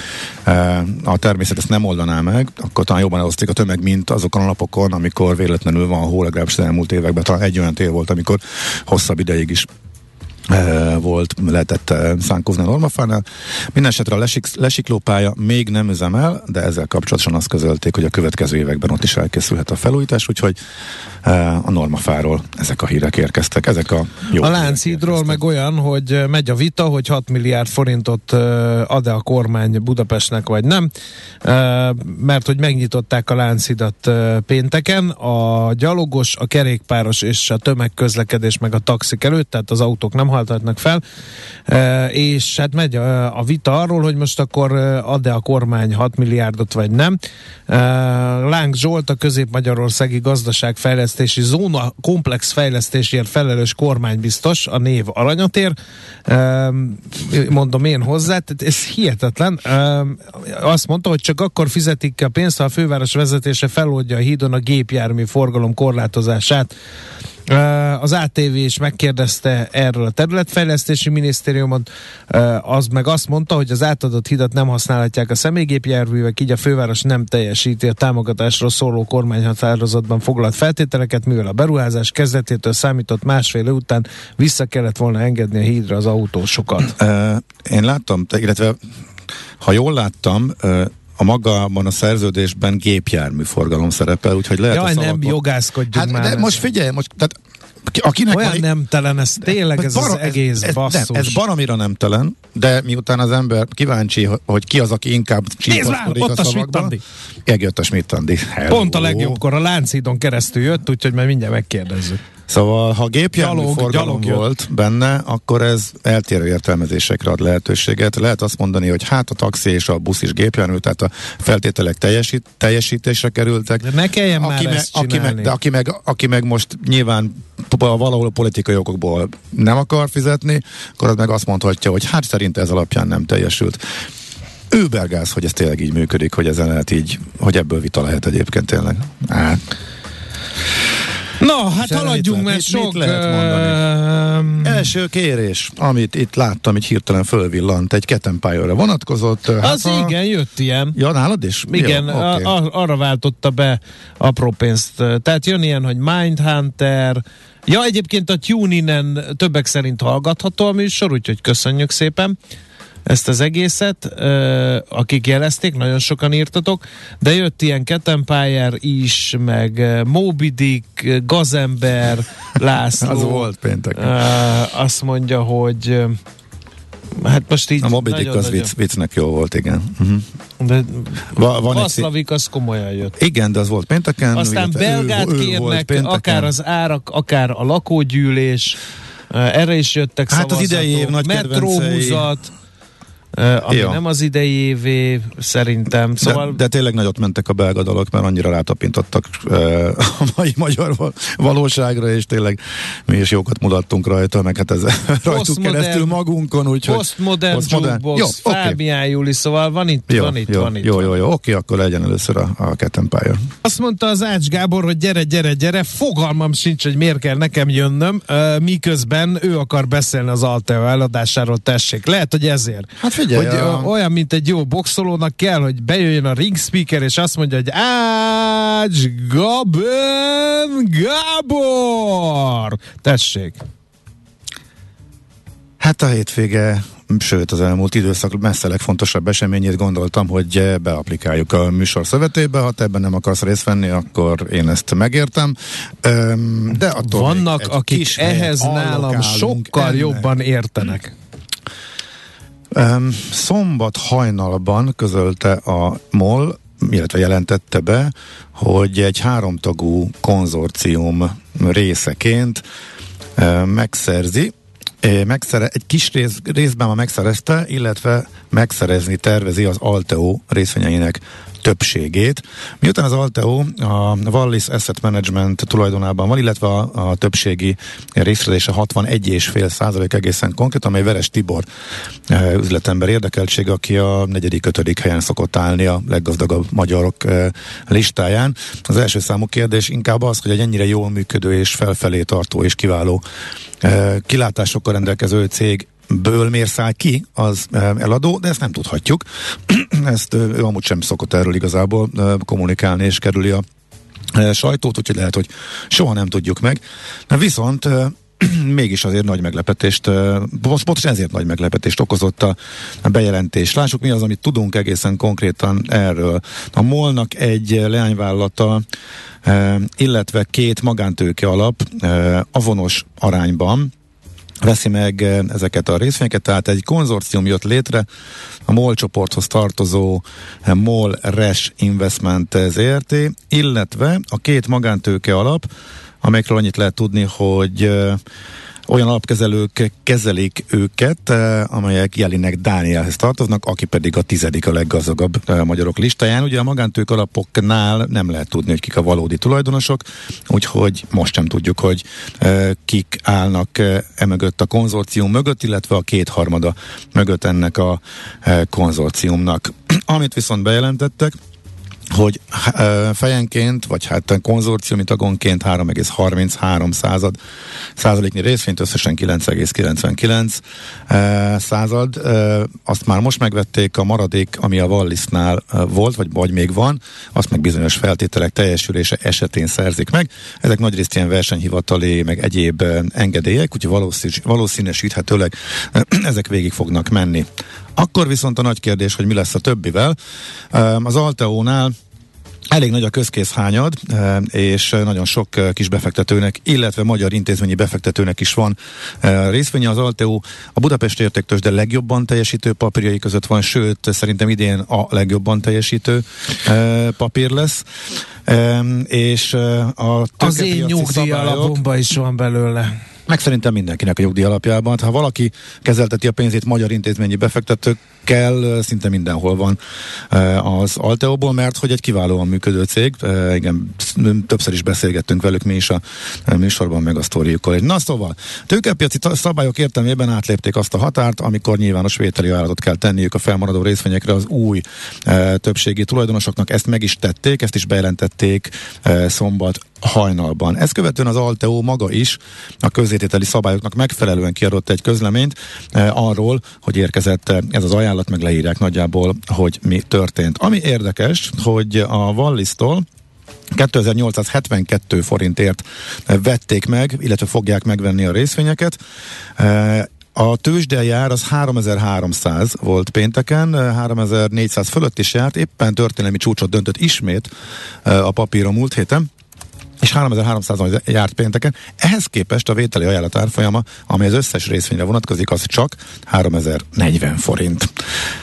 e, a természet ezt nem oldaná meg, akkor talán jobban elosztik a tömeg, mint azokon a napokon, amikor véletlenül van hó, legalábbis az elmúlt években. Talán egy olyan tél volt, amikor hosszabb ideig is volt, lehetett szánkozni a normafánál. Mindenesetre a lesik, lesiklópálya még nem üzemel, de ezzel kapcsolatosan azt közölték, hogy a következő években ott is elkészülhet a felújítás, úgyhogy a normafáról ezek a hírek érkeztek. Ezek a jó A Lánchídról meg olyan, hogy megy a vita, hogy 6 milliárd forintot ad-e a kormány Budapestnek, vagy nem, mert hogy megnyitották a Lánchidat pénteken, a gyalogos, a kerékpáros és a tömegközlekedés meg a taxik előtt, tehát az autók nem haltatnak fel, e, és hát megy a, a vita arról, hogy most akkor ad-e a kormány 6 milliárdot, vagy nem. E, Láng Zsolt, a Közép-Magyarországi Gazdaságfejlesztési Zóna komplex fejlesztésért felelős kormánybiztos, a név aranyatér, e, mondom én hozzá, tehát ez hihetetlen. E, azt mondta, hogy csak akkor fizetik ki a pénzt, ha a főváros vezetése feloldja a hídon a gépjármű forgalom korlátozását. Az ATV is megkérdezte erről a területfejlesztési minisztériumot, az meg azt mondta, hogy az átadott hidat nem használhatják a személygépjárművek, így a főváros nem teljesíti a támogatásról szóló kormányhatározatban foglalt feltételeket, mivel a beruházás kezdetétől számított másfél után vissza kellett volna engedni a hídra az autósokat. Én láttam, illetve ha jól láttam, a magában a szerződésben gépjármű forgalom szerepel, úgyhogy lehet Jaj, a nem jogászkodjunk hát, már. De most figyelj, most, tehát akinek Olyan van, telen, ez tényleg ez barom, az egész ez, basszus. Nem, ez baromira telen, de miután az ember kíváncsi, hogy ki az, aki inkább csípaszkodik a, a szavakban. Megjött a Schmidt-Andi. Pont a legjobbkor a Láncidon keresztül jött, úgyhogy majd mindjárt megkérdezzük. Szóval, ha gépjármű gyalog, forgalom gyalog volt benne, akkor ez eltérő értelmezésekre ad lehetőséget. Lehet azt mondani, hogy hát a taxi és a busz is gépjármű, tehát a feltételek teljesít, teljesítésre kerültek. De ne kelljen aki már meg, ezt aki meg, De aki meg, aki meg most nyilván valahol a politikai okokból nem akar fizetni, akkor az meg azt mondhatja, hogy hát szerint ez alapján nem teljesült. Ő bergáz, hogy ez tényleg így működik, hogy ezen lehet így, hogy ebből vita lehet egyébként tényleg. Hát. Na, hát Semmi haladjunk, mert sok... Mit lehet mondani? Uh, Első kérés, amit itt láttam, így hirtelen fölvillant, egy ketempályóra vonatkozott. Hát az a... igen, jött ilyen. Ja, nálad is? Igen, Jó, okay. a, arra váltotta be apró pénzt. Tehát jön ilyen, hogy Mindhunter, Ja, egyébként a TuneIn-en többek szerint hallgatható a műsor, úgyhogy köszönjük szépen ezt az egészet, akik jelezték, nagyon sokan írtatok, de jött ilyen Ketempályár is, meg Moby Dick, Gazember, László. az volt péntek. Azt mondja, hogy Hát most így A Moby Dick az vicc, viccnek jó volt, igen. Uh-huh. De Va, van Vaszlavik az komolyan jött. Igen, de az volt pénteken. Aztán belgát ő, kérnek, ő akár az árak, akár a lakógyűlés, erre is jöttek Hát az idei év nagy metróhúzat, ami Jó. nem az idejévé szerintem. Szóval... De, de tényleg nagyot mentek a belga dalok, mert annyira rátapintottak a mai magyar valóságra, és tényleg mi is jókat mutattunk rajta, meg hát ez rajtuk keresztül magunkon, úgyhogy... Postmodern, postmodern. Jukebox, jó, Fábián. Júli, szóval van itt, jó, van itt, jó, van itt. Jó, jó, jó, oké, akkor legyen először a, a Empire. Azt mondta az Ács Gábor, hogy gyere, gyere, gyere, fogalmam sincs, hogy miért kell nekem jönnöm, miközben ő akar beszélni az Alteo eladásáról, tessék. Lehet, hogy ezért. Hát figyelj, hogy a... olyan, mint egy jó boxolónak kell, hogy bejöjjön a ring speaker, és azt mondja, hogy Ács Gaben Gábor! Tessék! Hát a hétvége sőt az elmúlt időszak messze legfontosabb eseményét gondoltam, hogy beaplikáljuk a műsor szövetébe, ha te ebben nem akarsz részt venni, akkor én ezt megértem. De attól Vannak, akik ehhez nálam sokkal ennek. jobban értenek. Szombat hajnalban közölte a MOL, illetve jelentette be, hogy egy háromtagú konzorcium részeként megszerzi, megszere, egy kis rész, részben már megszerezte, illetve megszerezni tervezi az Alteo részvényeinek többségét. Miután az Alteo a Wallis Asset Management tulajdonában van, illetve a, a többségi részfedése 61,5 százalék egészen konkrét, amely Veres Tibor e, üzletember érdekeltsége, aki a negyedik, ötödik helyen szokott állni a leggazdagabb magyarok e, listáján. Az első számú kérdés inkább az, hogy egy ennyire jól működő és felfelé tartó és kiváló e, kilátásokkal rendelkező cég ből miért száll ki az eladó, de ezt nem tudhatjuk. ezt ő amúgy sem szokott erről igazából kommunikálni, és kerüli a sajtót, úgyhogy lehet, hogy soha nem tudjuk meg. Na viszont mégis azért nagy meglepetést, pontosan ezért nagy meglepetést okozott a bejelentés. Lássuk mi az, amit tudunk egészen konkrétan erről. A Molnak egy leányvállalata, illetve két magántőke alap avonos arányban veszi meg ezeket a részvényeket, tehát egy konzorcium jött létre, a MOL csoporthoz tartozó MOL Res Investment ZRT, illetve a két magántőke alap, amelyekről annyit lehet tudni, hogy olyan alapkezelők kezelik őket, amelyek Jelinek Dánielhez tartoznak, aki pedig a tizedik a leggazdagabb magyarok listáján. Ugye a magántők alapoknál nem lehet tudni, hogy kik a valódi tulajdonosok, úgyhogy most sem tudjuk, hogy kik állnak emögött a konzorcium mögött, illetve a kétharmada mögött ennek a konzorciumnak. Amit viszont bejelentettek, hogy fejenként, vagy hát konzorciumi tagonként 3,33 század százaléknyi részvényt, összesen 9,99 század. Azt már most megvették, a maradék, ami a Wallisnál volt, vagy, vagy még van, azt meg bizonyos feltételek teljesülése esetén szerzik meg. Ezek nagyrészt ilyen versenyhivatali, meg egyéb engedélyek, úgyhogy valószínűsíthetőleg ezek végig fognak menni. Akkor viszont a nagy kérdés, hogy mi lesz a többivel. Az Alteónál Elég nagy a közkészhányad, és nagyon sok kis befektetőnek, illetve magyar intézményi befektetőnek is van részvénye. Az Alteo a Budapest értéktős, de legjobban teljesítő papírjai között van, sőt, szerintem idén a legjobban teljesítő papír lesz. És a Az én nyugdíj alapomban is van belőle meg szerintem mindenkinek a nyugdíj alapjában. Hát, ha valaki kezelteti a pénzét magyar intézményi befektetőkkel, szinte mindenhol van az Alteóból, mert hogy egy kiválóan működő cég. Igen, többször is beszélgettünk velük mi is a műsorban, meg a sztoriukkal. Na szóval, tőkepiaci szabályok értelmében átlépték azt a határt, amikor nyilvános vételi ajánlatot kell tenniük a felmaradó részvényekre az új többségi tulajdonosoknak. Ezt meg is tették, ezt is bejelentették szombat hajnalban. Ezt követően az Alteo maga is a közzétételi szabályoknak megfelelően kiadott egy közleményt arról, hogy érkezett ez az ajánlat, meg leírják nagyjából, hogy mi történt. Ami érdekes, hogy a Wallis-tól 2872 forintért vették meg, illetve fogják megvenni a részvényeket. Eh, a tőzsdejár az 3300 volt pénteken, 3400 fölött is járt, éppen történelmi csúcsot döntött ismét a papír a múlt héten és 3300 járt pénteken. Ehhez képest a vételi ajánlat árfolyama, ami az összes részvényre vonatkozik, az csak 3040 forint.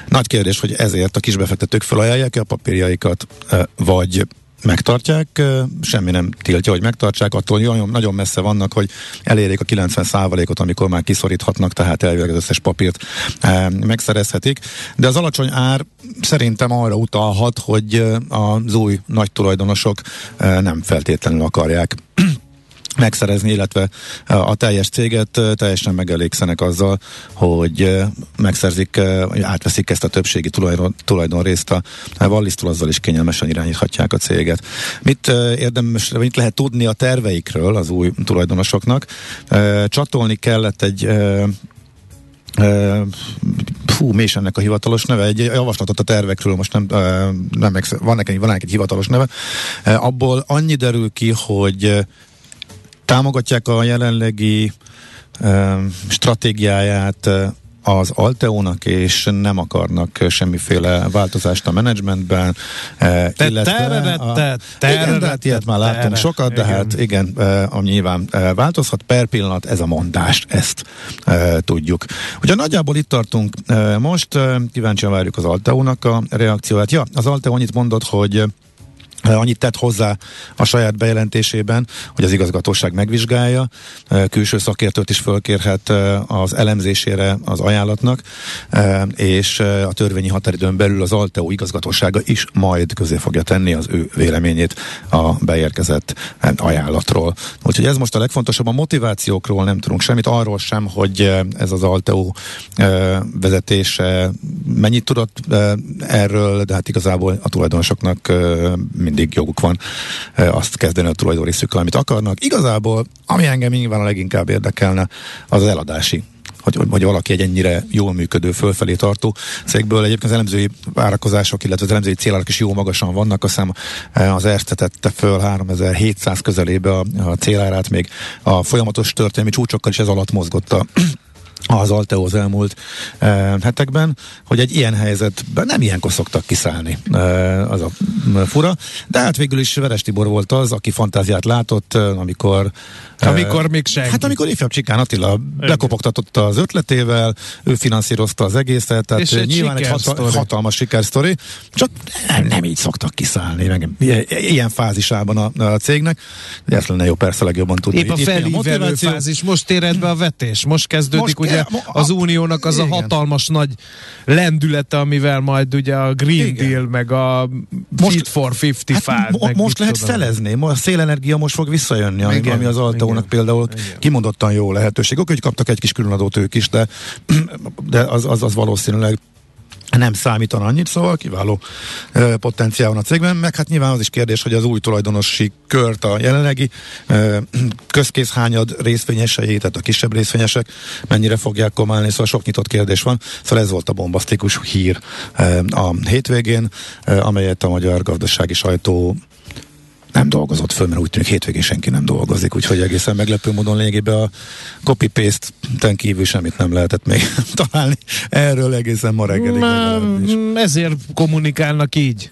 Nagy kérdés, hogy ezért a kisbefektetők felajánlják-e a papírjaikat, vagy megtartják, semmi nem tiltja, hogy megtartsák, attól nagyon, nagyon messze vannak, hogy elérjék a 90%-ot, amikor már kiszoríthatnak, tehát elvileg az összes papírt megszerezhetik. De az alacsony ár szerintem arra utalhat, hogy az új nagy tulajdonosok nem feltétlenül akarják megszerezni, illetve a teljes céget teljesen megelégszenek azzal, hogy megszerzik, átveszik ezt a többségi tulajdon, tulajdon részt a Wallis-tól, azzal is kényelmesen irányíthatják a céget. Mit érdemes, mit lehet tudni a terveikről az új tulajdonosoknak? Csatolni kellett egy fú, mi is ennek a hivatalos neve, egy javaslatot a tervekről, most nem, nem van nekem, van nekem egy hivatalos neve, abból annyi derül ki, hogy támogatják a jelenlegi stratégiáját az Alteónak, és nem akarnak semmiféle változást a menedzsmentben. Te illetve a, igen, de hát ilyet már láttunk sokat, de igen. hát igen, a nyilván változhat per pillanat ez a mondás, ezt tudjuk. Ugye nagyjából itt tartunk most, kíváncsian várjuk az Alteónak a reakcióját. Ja, az Alteó annyit mondott, hogy Annyit tett hozzá a saját bejelentésében, hogy az igazgatóság megvizsgálja, külső szakértőt is fölkérhet az elemzésére az ajánlatnak, és a törvényi határidőn belül az Alteo igazgatósága is majd közé fogja tenni az ő véleményét a beérkezett ajánlatról. Úgyhogy ez most a legfontosabb. A motivációkról nem tudunk semmit, arról sem, hogy ez az Alteo vezetése mennyit tudott erről, de hát igazából a tulajdonosoknak mindig joguk van azt kezdeni a tulajdon részükkel, amit akarnak. Igazából, ami engem nyilván a leginkább érdekelne, az az eladási hogy, hogy valaki egy ennyire jól működő, fölfelé tartó cégből. Egyébként az elemzői várakozások, illetve az elemzői célárak is jó magasan vannak. Azt hiszem az Erste tette föl 3700 közelébe a, a célárát, még a folyamatos történelmi csúcsokkal is ez alatt mozgott a az Alteo az elmúlt e, hetekben, hogy egy ilyen helyzetben nem ilyenkor szoktak kiszállni, e, az a fura, de hát végül is Veres Tibor volt az, aki fantáziát látott, amikor amikor még senki. Hát amikor ifjabb Csikán Attila bekopogtatott az ötletével, ő finanszírozta az egészet, tehát És egy nyilván egy sikersztori. hata, hatalmas sikersztori, csak nem, nem így szoktak kiszállni, meg ilyen, fázisában a, a cégnek, de ezt lenne jó persze legjobban tudni. Épp a felívelő fázis, most éred be a vetés, most kezdődik Most ugye kell- az uniónak az a igen. hatalmas nagy lendülete, amivel majd ugye a Green Igen. Deal, meg a Most- Fit for 55, Hát meg most lehet tudom. felezni, a szélenergia most fog visszajönni, ami, Igen, ami az Alteónak igen, például igen. kimondottan jó lehetőség. Oké, hogy kaptak egy kis különadót ők is, de, de az, az, az valószínűleg nem számítan annyit, szóval kiváló e, potenciál van a cégben, meg hát nyilván az is kérdés, hogy az új tulajdonosi kört a jelenlegi e, közkészhányad részvényesei, tehát a kisebb részvényesek mennyire fogják komálni, szóval sok nyitott kérdés van, szóval ez volt a bombasztikus hír e, a hétvégén, e, amelyet a magyar gazdasági sajtó nem dolgozott föl, mert úgy tűnik hétvégén senki nem dolgozik, úgyhogy egészen meglepő módon lényegében a copy-paste-ten kívül semmit nem lehetett még találni. Erről egészen ma reggelig legalábbis. Mm, Ezért kommunikálnak így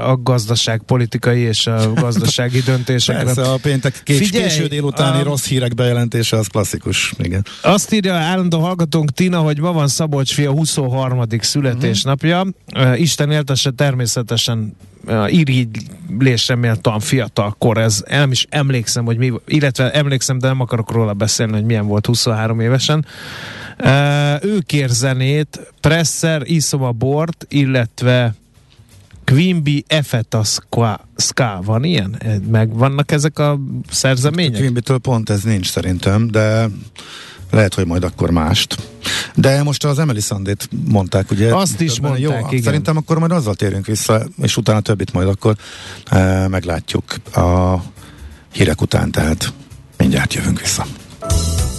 a gazdaságpolitikai és a gazdasági döntésekre. Persze, a péntek kés, Figyelj, késő délutáni a- rossz hírek bejelentése az klasszikus. Igen. Azt írja állandó hallgatónk Tina, hogy ma van Szabolcs fia 23. születésnapja. Uh, Isten éltesse természetesen irigylésre méltóan fiatal kor. Ez nem is emlékszem, hogy mi, illetve emlékszem, de nem akarok róla beszélni, hogy milyen volt 23 évesen. Ő kér zenét, Presser, iszom a bort, illetve Quimby Efeta Ska. Van ilyen? Meg vannak ezek a szerzemények? Quimby-től pont ez nincs szerintem, de lehet, hogy majd akkor mást. De most az Emily Sandét mondták, ugye? Azt is mondták, jó, igen. Szerintem akkor majd azzal térünk vissza, és utána többit majd akkor e, meglátjuk a hírek után, tehát mindjárt jövünk vissza.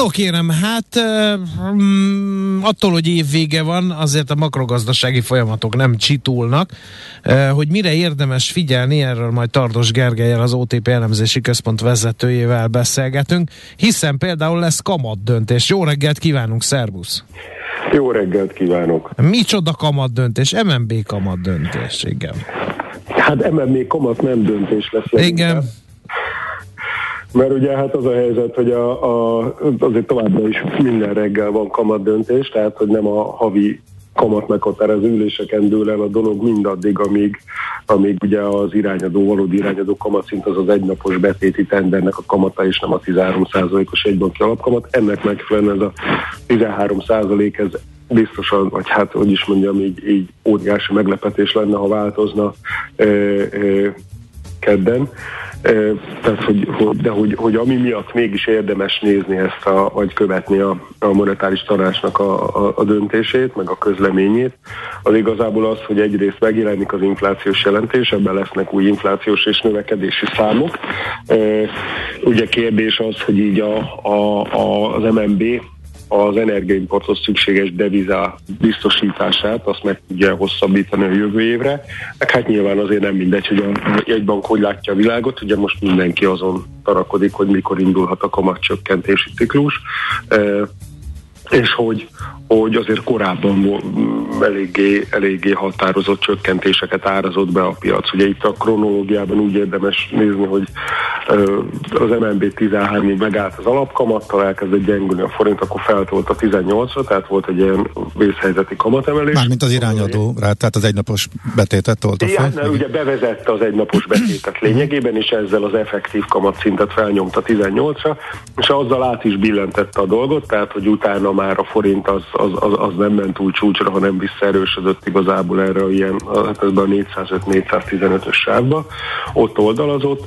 No kérem, hát um, attól, hogy évvége van, azért a makrogazdasági folyamatok nem csitulnak. Hogy mire érdemes figyelni, erről majd Tardos Gergelyel, az OTP elemzési központ vezetőjével beszélgetünk, hiszen például lesz kamat döntés. Jó reggelt kívánunk, szervusz! Jó reggelt kívánok! Micsoda kamat döntés? MNB kamat döntés, igen. Hát MNB kamat nem döntés lesz. Igen, Mert ugye hát az a helyzet, hogy a, a, azért továbbra is minden reggel van kamat döntés, tehát hogy nem a havi kamat meghatározó üléseken dől el a dolog mindaddig, amíg, amíg ugye az irányadó, valódi irányadó kamatszint az az egynapos betéti tendernek a kamata, és nem a 13%-os egybanki alapkamat. Ennek megfelelően ez a 13% ez biztosan, vagy hát, hogy is mondjam, így, így óriási meglepetés lenne, ha változna ö, ö, kedden. Tehát, hogy, de hogy, hogy ami miatt mégis érdemes nézni ezt, a, vagy követni a, a monetáris tanácsnak a, a, a döntését, meg a közleményét, az igazából az, hogy egyrészt megjelenik az inflációs jelentés, ebben lesznek új inflációs és növekedési számok. Ugye kérdés az, hogy így a, a, a, az MNB az energiaimporthoz szükséges devizá biztosítását, azt meg tudja hosszabbítani a jövő évre. Meg hát nyilván azért nem mindegy, hogy a jegybank hogy látja a világot, ugye most mindenki azon tarakodik, hogy mikor indulhat a kamatcsökkentési ciklus. És hogy, hogy azért korábban vo- m, eléggé, eléggé határozott csökkentéseket árazott be a piac. Ugye itt a kronológiában úgy érdemes nézni, hogy az MNB 13-ig megállt az alapkamattal, elkezdett gyengülni a forint, akkor feltolt a 18-ra, tehát volt egy ilyen vészhelyzeti kamatemelés. Mármint az irányadó, rá, tehát az egynapos betétet tolta fel. ne, ugye bevezette az egynapos betétet lényegében, és ezzel az effektív kamatszintet felnyomta 18-ra, és azzal át is billentette a dolgot, tehát hogy utána már a forint az, az, az, az nem ment úgy csúcsra, hanem visszaerősödött igazából erre a ilyen, hát ebbe a 405-415-ös sávba, ott oldalazott,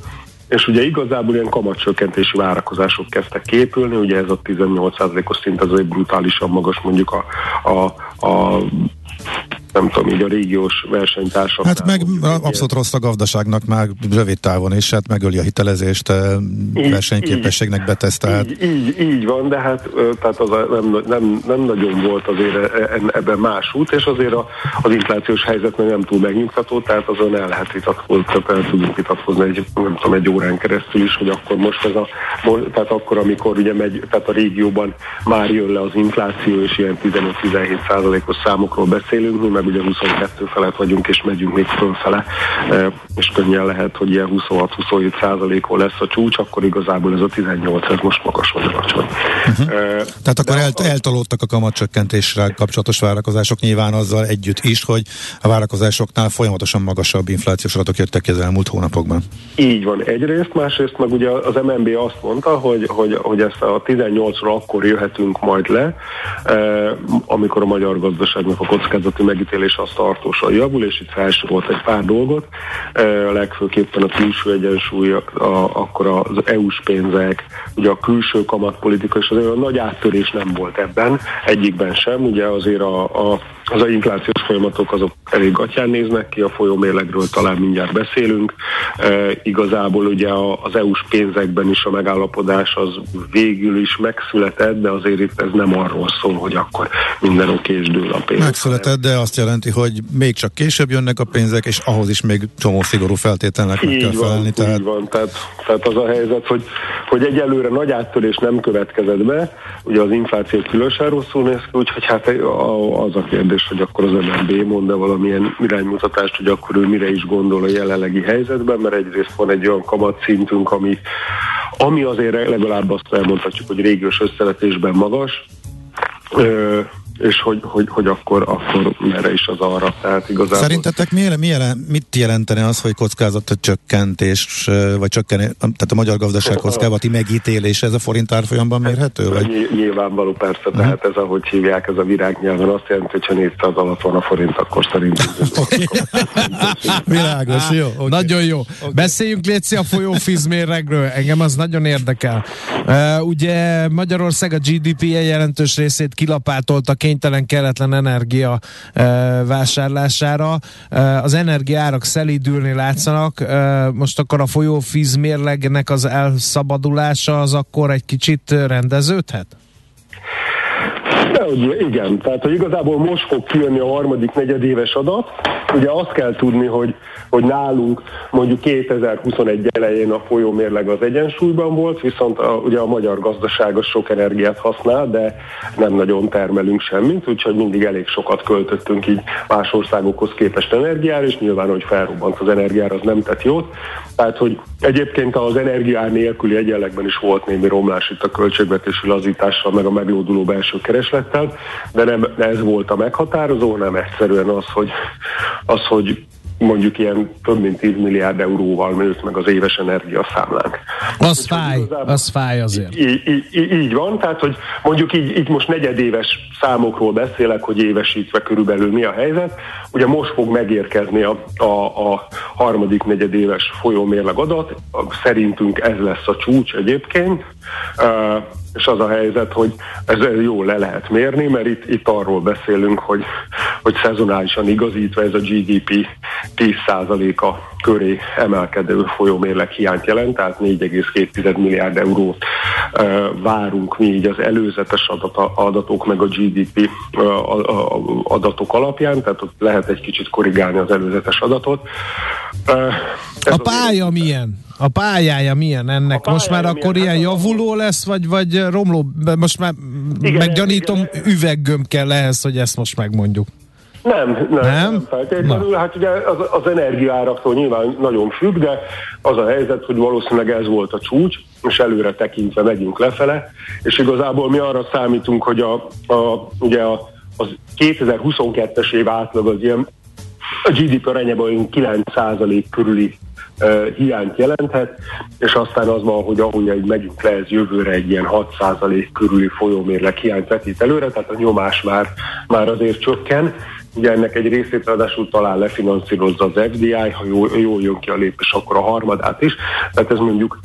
és ugye igazából ilyen kamatcsökkentési várakozások kezdtek képülni, ugye ez a 18%-os szint egy brutálisan magas mondjuk a, a, a nem tudom, így a régiós versenytársak. Hát meg abszolút rossz a gazdaságnak már rövid távon is, hát megöli a hitelezést, így, versenyképességnek így, betesztelt. Így, így, így van, de hát tehát az nem, nem, nem nagyon volt azért e, e, ebben más út, és azért a, az inflációs helyzet meg nem túl megnyugtató, tehát azon el lehet vitatkozni, el tudunk vitatkozni egy, nem tudom, egy órán keresztül is, hogy akkor most ez a, tehát akkor, amikor ugye megy, tehát a régióban már jön le az infláció, és ilyen 15-17 százalékos számokról beszélünk, mi meg ugye 22 felett vagyunk, és megyünk még fölfele, e, és könnyen lehet, hogy ilyen 26-27 százalékon lesz a csúcs, akkor igazából ez a 18, ez most magas vagy alacsony. Uh-huh. Tehát akkor el, eltolódtak a kamatcsökkentésre kapcsolatos várakozások nyilván azzal együtt is, hogy a várakozásoknál folyamatosan magasabb inflációs adatok jöttek az elmúlt hónapokban. Így van, egyrészt, másrészt meg ugye az MNB azt mondta, hogy, hogy, hogy ezt a 18-ra akkor jöhetünk majd le, amikor a magyar gazdaságnak a kockázati megítélés az tartósan javul, és itt felsorolt egy pár dolgot, legfőképpen a külső egyensúly, a, a, akkor az EU-s pénzek, ugye a külső kamatpolitika, és azért a nagy áttörés nem volt ebben, egyikben sem, ugye azért a, a az a inflációs folyamatok azok elég gatyán néznek ki, a folyómérlegről talán mindjárt beszélünk. E, igazából ugye az EU-s pénzekben is a megállapodás az végül is megszületett, de azért itt ez nem arról szól, hogy akkor minden oké és dől a pénz. Megszületett, de azt jelenti, hogy még csak később jönnek a pénzek, és ahhoz is még csomó szigorú feltételnek meg kell felelni. Van, tehát... Így van, tehát, tehát az a helyzet, hogy, hogy egyelőre nagy áttörés nem következett be, ugye az infláció különösen rosszul néz ki, úgyhogy hát az a kérdés, hogy akkor az MNB mond-e valamilyen iránymutatást, hogy akkor ő mire is gondol a jelenlegi helyzetben, mert egyrészt van egy olyan kamatszintünk, ami, ami azért legalább azt elmondhatjuk, hogy régiós összevetésben magas, és hogy, hogy, hogy akkor, akkor merre is az arra. Tehát igazából... Szerintetek mi, mi jelen, mit jelentene az, hogy kockázat csökkentés, vagy csökken, tehát a magyar gazdaság kockázati megítélés, ez a forint árfolyamban mérhető? Vagy? Nyilvánvaló persze, uh-huh. tehát ez ahogy hívják, ez a virágnyelven azt jelenti, hogy ha 400 alatt van a forint, akkor szerintem. Világos, jó. Okay. Nagyon jó. Okay. Beszéljünk Léci a folyófizmérregről, engem az nagyon érdekel. Uh, ugye Magyarország a GDP-je jelentős részét kilapátolta kénytelen, kelletlen energia e, vásárlására. E, az energiárak szelídülni látszanak. E, most akkor a folyófíz mérlegnek az elszabadulása az akkor egy kicsit rendeződhet? Igen, tehát hogy igazából most fog kijönni a harmadik negyedéves adat. Ugye azt kell tudni, hogy, hogy nálunk mondjuk 2021 elején a folyómérleg az egyensúlyban volt, viszont a, ugye a magyar gazdaság az sok energiát használ, de nem nagyon termelünk semmit, úgyhogy mindig elég sokat költöttünk így más országokhoz képest energiára, és nyilván, hogy felrobbant az energiára, az nem tett jót. Tehát, hogy egyébként az energiár nélküli egyenlegben is volt némi romlás itt a költségvetési lazítással, meg a meglóduló belső kereslettel, de nem ez volt a meghatározó, nem egyszerűen az, hogy, az, hogy mondjuk ilyen több mint 10 milliárd euróval nőtt meg az éves energiaszámlánk. Az fáj, az fáj azért. Így, így, így van, tehát hogy mondjuk így, így most negyedéves számokról beszélek, hogy évesítve körülbelül mi a helyzet. Ugye most fog megérkezni a, a, a harmadik negyedéves folyómérleg adat, szerintünk ez lesz a csúcs egyébként. És az a helyzet, hogy ez jól le lehet mérni, mert itt, itt arról beszélünk, hogy, hogy szezonálisan igazítva ez a GDP 10%-a köré emelkedő folyómérleg hiányt jelent, tehát 4,2 milliárd eurót várunk mi így az előzetes adat, adatok meg a GDP adatok alapján, tehát ott lehet egy kicsit korrigálni az előzetes adatot. Ez a pálya az... milyen? A pályája milyen ennek? Pályája most már akkor milyen? ilyen hát javuló lesz, vagy, vagy romló? Most már igen, meggyanítom, igen. üveggömb kell ehhez, hogy ezt most megmondjuk. Nem, nem, nem? nem feltétlenül. Na. Hát ugye az, az energiáraktól nyilván nagyon függ, de az a helyzet, hogy valószínűleg ez volt a csúcs, és előre tekintve megyünk lefele, és igazából mi arra számítunk, hogy a, a, ugye a, az 2022-es év átlag az ilyen a GDP arányában 9% körüli hiányt jelenthet, és aztán az van, hogy ahogy egy megyünk le, ez jövőre egy ilyen 6% körüli folyómérleg hiányt vetít előre, tehát a nyomás már, már azért csökken. Ugye ennek egy részét ráadásul talán lefinanszírozza az FDI, ha jól, jól jön ki a lépés, akkor a harmadát is. Tehát ez mondjuk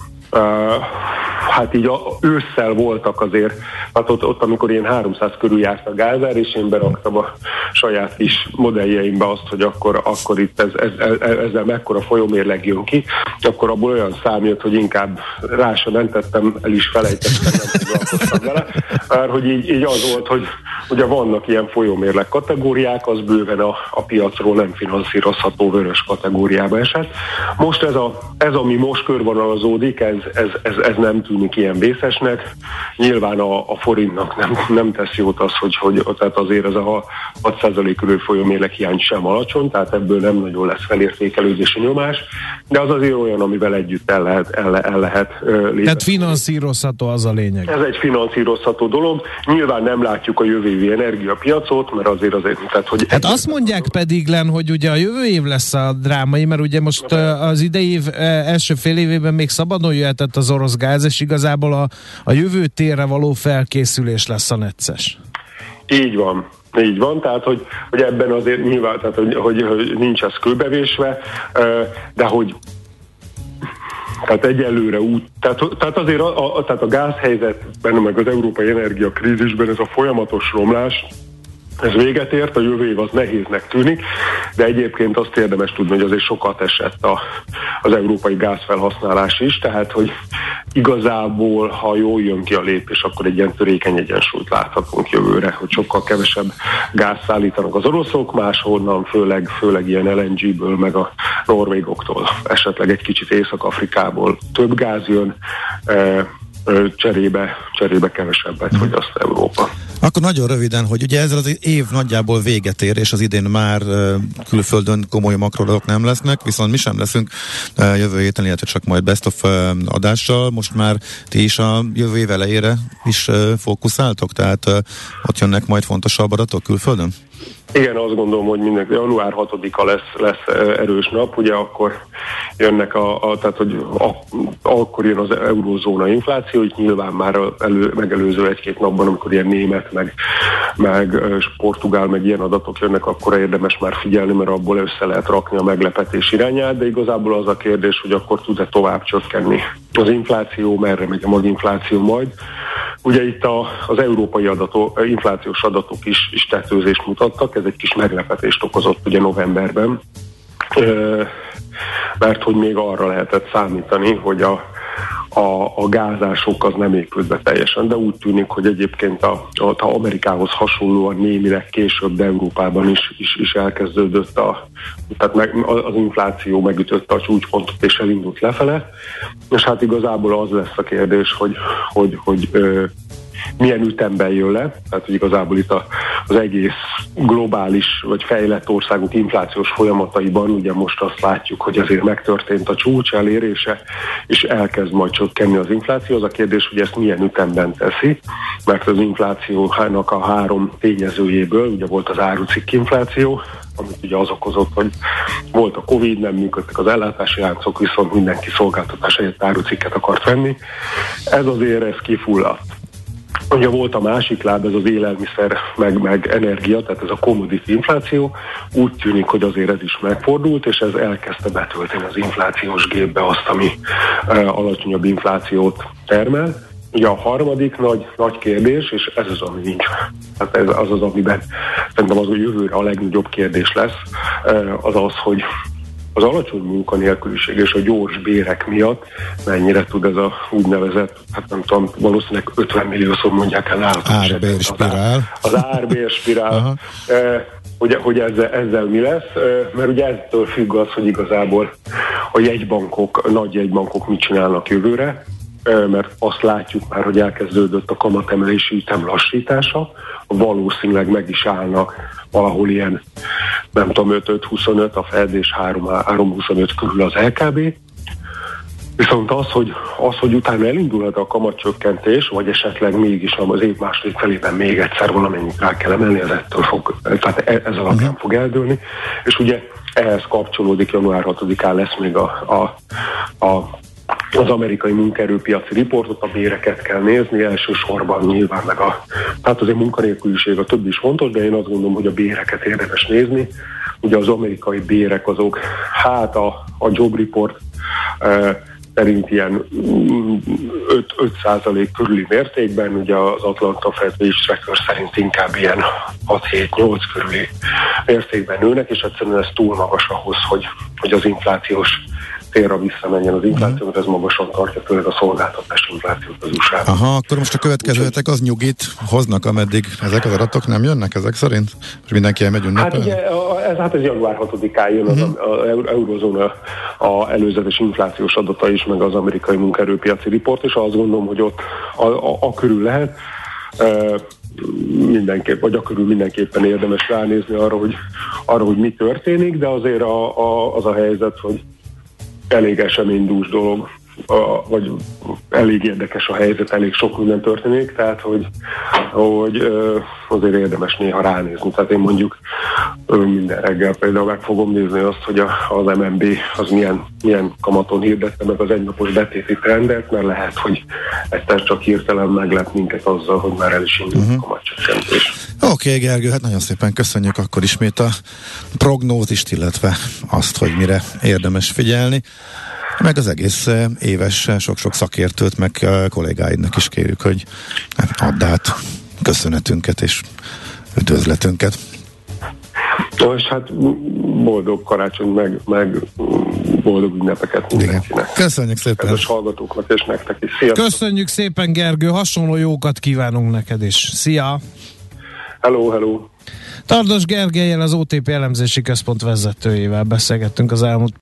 hát így a, ősszel voltak azért, hát ott, ott amikor én 300 körül járt a gázár, és én beraktam a saját kis modelljeimbe azt, hogy akkor, akkor itt ez, ez, ez, ezzel mekkora folyómérleg jön ki, akkor abból olyan szám jött, hogy inkább rá sem mentettem, el is felejtettem, nem foglalkoztam vele, mert hogy így, így az volt, hogy ugye vannak ilyen folyómérleg kategóriák, az bőven a, a piacról nem finanszírozható vörös kategóriába esett. Most ez, a, ez ami most körvonalazódik, ez, ez, ez, ez nem tűnik ilyen vészesnek. Nyilván a, a forintnak nem, nem tesz jót az, hogy, hogy tehát azért ez a 6% körül folyómérleg hiány sem alacsony, tehát ebből nem nagyon lesz felértékelődési nyomás, de az azért olyan, amivel együtt el lehet, el, el lehet lépni. Tehát finanszírozható az a lényeg. Ez egy finanszírozható dolog. Nyilván nem látjuk a jövő évi energiapiacot, mert azért azért, tehát hogy... Hát azt mondják pedig, Len, hogy ugye a jövő év lesz a drámai, mert ugye most az idei év első fél évében még szabadon jöhetett az orosz gáz, és igazából a, a jövő térre való felkészülés lesz a necces. Így van. Így van, tehát hogy, hogy ebben azért nyilván, tehát hogy, hogy, hogy nincs ez kőbevésve, de hogy tehát egyelőre út, tehát, tehát azért a, a, tehát a gázhelyzetben, meg az európai energiakrízisben ez a folyamatos romlás, ez véget ért, a jövő év az nehéznek tűnik, de egyébként azt érdemes tudni, hogy azért sokat esett a, az európai gázfelhasználás is, tehát hogy igazából, ha jól jön ki a lépés, akkor egy ilyen törékeny egyensúlyt láthatunk jövőre, hogy sokkal kevesebb gáz szállítanak az oroszok, máshonnan, főleg, főleg ilyen LNG-ből, meg a norvégoktól, esetleg egy kicsit Észak-Afrikából több gáz jön, cserébe, cserébe kevesebbet fogyaszt Európa. Akkor nagyon röviden, hogy ugye ezzel az év nagyjából véget ér, és az idén már külföldön komoly makrodok nem lesznek, viszont mi sem leszünk jövő héten, illetve csak majd best of adással. Most már ti is a jövő év elejére is fókuszáltok, tehát ott jönnek majd fontosabb adatok külföldön? Igen, azt gondolom, hogy minden január 6-a lesz, lesz erős nap, ugye akkor jönnek a, a tehát hogy a, akkor jön az eurózóna infláció, hogy nyilván már elő, megelőző egy-két napban, amikor ilyen német, meg, meg portugál, meg ilyen adatok jönnek, akkor érdemes már figyelni, mert abból össze lehet rakni a meglepetés irányát, de igazából az a kérdés, hogy akkor tud-e tovább csökkenni az infláció, merre megy a maginfláció majd. Ugye itt a, az európai adatok, inflációs adatok is, is tetőzést mutattak, ez egy kis meglepetést okozott ugye novemberben, mert hogy még arra lehetett számítani, hogy a, a, a gázások az nem épült be teljesen, de úgy tűnik, hogy egyébként a, a, a Amerikához hasonlóan némileg később, de Európában is, is, is elkezdődött a, tehát meg, az infláció megütötte a csúcspontot és elindult lefele, és hát igazából az lesz a kérdés, hogy, hogy, hogy ö, milyen ütemben jön le, tehát hogy igazából itt a, az egész globális vagy fejlett országok inflációs folyamataiban ugye most azt látjuk, hogy azért megtörtént a csúcs elérése, és elkezd majd csökkenni az infláció. Az a kérdés, hogy ezt milyen ütemben teszi, mert az inflációnak a három tényezőjéből, ugye volt az árucikk infláció, amit ugye az okozott, hogy volt a Covid, nem működtek az ellátási láncok, viszont mindenki szolgáltatás helyett árucikket akart venni. Ez azért ez kifulladt. Ugye volt a másik láb, ez az élelmiszer, meg, meg energia, tehát ez a commodity infláció. Úgy tűnik, hogy azért ez is megfordult, és ez elkezdte betölteni az inflációs gépbe azt, ami e, alacsonyabb inflációt termel. Ugye a harmadik nagy, nagy kérdés, és ez az, ami nincs. Tehát ez az az, amiben szerintem az a jövőre a legnagyobb kérdés lesz, az az, hogy az alacsony munkanélküliség és a gyors bérek miatt mennyire tud ez a úgynevezett, hát nem tudom, valószínűleg 50 milliószor mondják el. Árbérspirál. Az, ár, az árbérspirál. eh, hogy, hogy ezzel, ezzel mi lesz, mert ugye ettől függ az, hogy igazából a jegybankok, nagy jegybankok mit csinálnak jövőre, mert azt látjuk már, hogy elkezdődött a kamatemelési ütem lassítása, valószínűleg meg is állnak valahol ilyen, nem tudom, 5-25 a Fed és 3-25 körül az LKB, Viszont az, hogy, az, hogy utána elindulhat a kamatcsökkentés, vagy esetleg mégis az év második felében még egyszer valamennyit rá kell emelni, ez ettől fog, tehát e, ez alapján uh-huh. fog eldőlni. És ugye ehhez kapcsolódik január 6-án lesz még a, a, a az amerikai munkaerőpiaci riportot, a béreket kell nézni, elsősorban nyilván meg a, hát azért munkanélküliség a többi is fontos, de én azt gondolom, hogy a béreket érdemes nézni. Ugye az amerikai bérek azok, hát a, a job report e, szerint ilyen 5-5 körüli mértékben, ugye az Atlanta Fed Research szerint inkább ilyen 6-7-8 körüli mértékben nőnek, és egyszerűen ez túl magas ahhoz, hogy, hogy az inflációs térra visszamenjen az infláció, mert ez magasan tartja, főleg a szolgáltatás inflációt az usa Aha, akkor most a következő hetek az nyugit hoznak, ameddig ezek az adatok nem jönnek ezek szerint? És mindenki elmegy Hát ünnepelni? ugye a- ez, hát ez január 6-án jön az, Mhm. a, a eurozóna a előzetes inflációs adata is, meg az amerikai munkaerőpiaci riport, és azt gondolom, hogy ott a, a, a körül lehet. E, mindenképp, vagy körül mindenképpen érdemes ránézni arra, hogy, arra, hogy mi történik, de azért a, a, az a helyzet, hogy elég eseménydús dolog, a, vagy elég érdekes a helyzet, elég sok minden történik, tehát hogy, hogy azért érdemes néha ránézni. Tehát én mondjuk minden reggel például meg fogom nézni azt, hogy az MNB az milyen, milyen kamaton hirdette meg az egynapos betéti trendet, mert lehet, hogy egyszer csak hirtelen meglep minket azzal, hogy már el is indult uh-huh. a kamatcsökkentés. Oké, okay, Gergő, hát nagyon szépen köszönjük akkor ismét a prognózist, illetve azt, hogy mire érdemes figyelni. Meg az egész eh, éves eh, sok-sok szakértőt, meg eh, kollégáidnak is kérjük, hogy add át köszönetünket és üdvözletünket. No, és hát boldog karácsony, meg, meg boldog ünnepeket mindenkinek. Köszönjük szépen! Kedves hallgatóknak és nektek is. Sziasztok! Köszönjük szépen, Gergő, hasonló jókat kívánunk neked is. Szia! Hello, hello! Tardos Gergelyel, az OTP elemzési központ vezetőjével beszélgettünk az elmúlt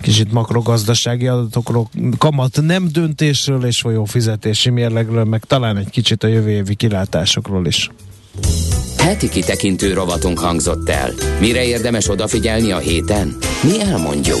kicsit makrogazdasági adatokról, kamat nem döntésről és folyó fizetési mérlegről, meg talán egy kicsit a jövő évi kilátásokról is. Heti kitekintő rovatunk hangzott el. Mire érdemes odafigyelni a héten? Mi elmondjuk.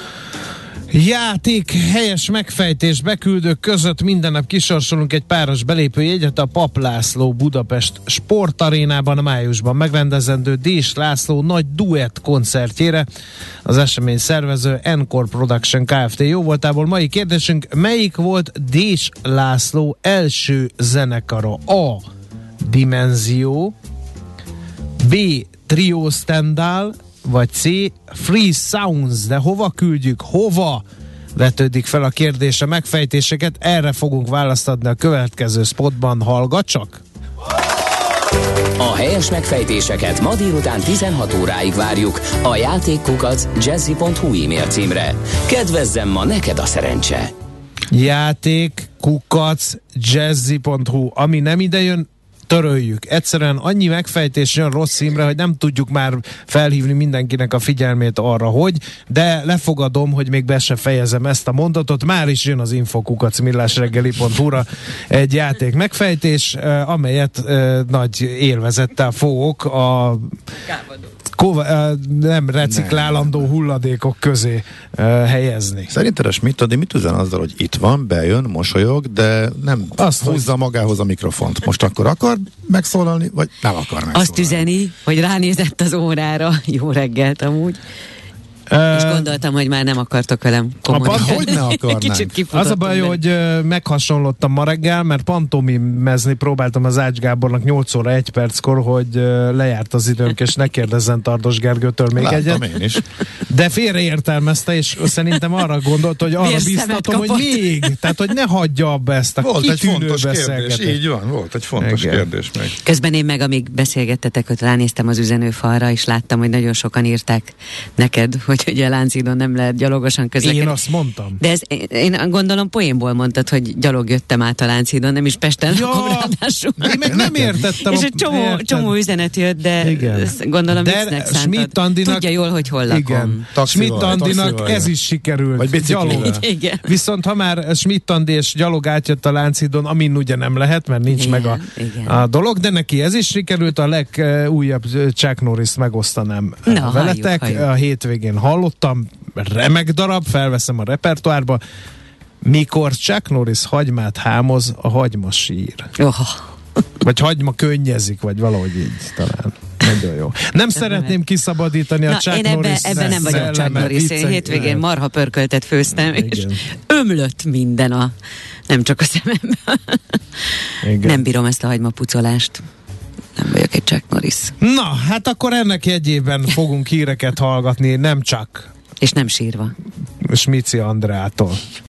Játék, helyes megfejtés, beküldők között minden nap kisorsolunk egy páros belépőjegyet a Pap László Budapest sportarénában májusban megrendezendő Dés László nagy duett koncertjére. Az esemény szervező Encore Production Kft. Jó voltából mai kérdésünk, melyik volt Dés László első zenekara? A. Dimenzió B. Trio Stendhal, vagy C. Free Sounds, de hova küldjük, hova? Vetődik fel a kérdés a megfejtéseket, erre fogunk választ adni a következő spotban, hallgat csak! A helyes megfejtéseket ma délután 16 óráig várjuk a játékkukac jazzy.hu e-mail címre. Kedvezzem ma neked a szerencse! Játék, kukac, jazzy.hu, ami nem idejön, töröljük. Egyszerűen annyi megfejtés jön rossz címre, hogy nem tudjuk már felhívni mindenkinek a figyelmét arra, hogy, de lefogadom, hogy még be se fejezem ezt a mondatot. Már is jön az infokukacmillásreggeli.hu-ra egy játék megfejtés, eh, amelyet eh, nagy élvezettel fogok a kova, eh, nem reciklálandó hulladékok közé helyezni. Szerinted a Schmidt Adi mit üzen azzal, hogy itt van, bejön, mosolyog, de nem Azt, húzza magához a mikrofont. Most akkor akar megszólalni, vagy nem akar megszólalni? Azt üzeni, hogy ránézett az órára. Jó reggelt amúgy. És gondoltam, hogy már nem akartok velem kommunikálni. hogy ne akarnánk? Kicsit Az a baj, benne. hogy meghasonlottam ma reggel, mert pantomimezni próbáltam az Ács Gábornak 8 óra 1 perckor, hogy lejárt az időnk, és ne kérdezzen Tardos Gergőtől még Láttam egyet. én is. De félreértelmezte, és szerintem arra gondolt, hogy arra Vérszemet biztatom, hogy még, tehát hogy ne hagyja abba ezt a Volt egy fontos kérdés, így van, volt egy fontos Igen. kérdés meg. Közben én meg, amíg beszélgettetek, hogy ránéztem az üzenőfalra, és láttam, hogy nagyon sokan írták neked, hogy ugye Láncidon nem lehet gyalogosan közlekedni. Én azt mondtam. De ez, én, én gondolom poénból mondtad, hogy gyalog jöttem át a Láncidon, nem is Pesten Ja, lakom ráadásul. Én meg nem értettem. És a- egy csomó, érted? csomó üzenet jött, de Igen. ezt gondolom De viccnek Schmidt. Andinak- Tudja jól, hogy hol lakom. Igen. Schmidt Andinak ez is sikerült. Vagy biciklivel. Gyalog. Igen. Viszont ha már Schmidt Andi és gyalog átjött a Lánchídon, amin ugye nem lehet, mert nincs Igen, meg a, igen. a dolog, de neki ez is sikerült, a legújabb Chuck Norris megosztanám Na, veletek. halljuk, halljuk. A hétvégén hallottam, remek darab, felveszem a repertoárba. Mikor Chuck Norris hagymát hámoz, a hagyma sír. Oh, Vagy hagyma könnyezik, vagy valahogy így talán. Nagyon jó. Nem szeretném kiszabadítani a Na, Chuck én ebben Norris ebbe nem vagyok Chuck Norris. Én hétvégén marha pörköltet főztem, és Igen. ömlött minden a... Nem csak a szememben. Igen. Nem bírom ezt a hagymapucolást. Nem vagyok egy Chuck Norris. Na, hát akkor ennek jegyében fogunk híreket hallgatni, nem csak És nem sírva. Smici Andrától.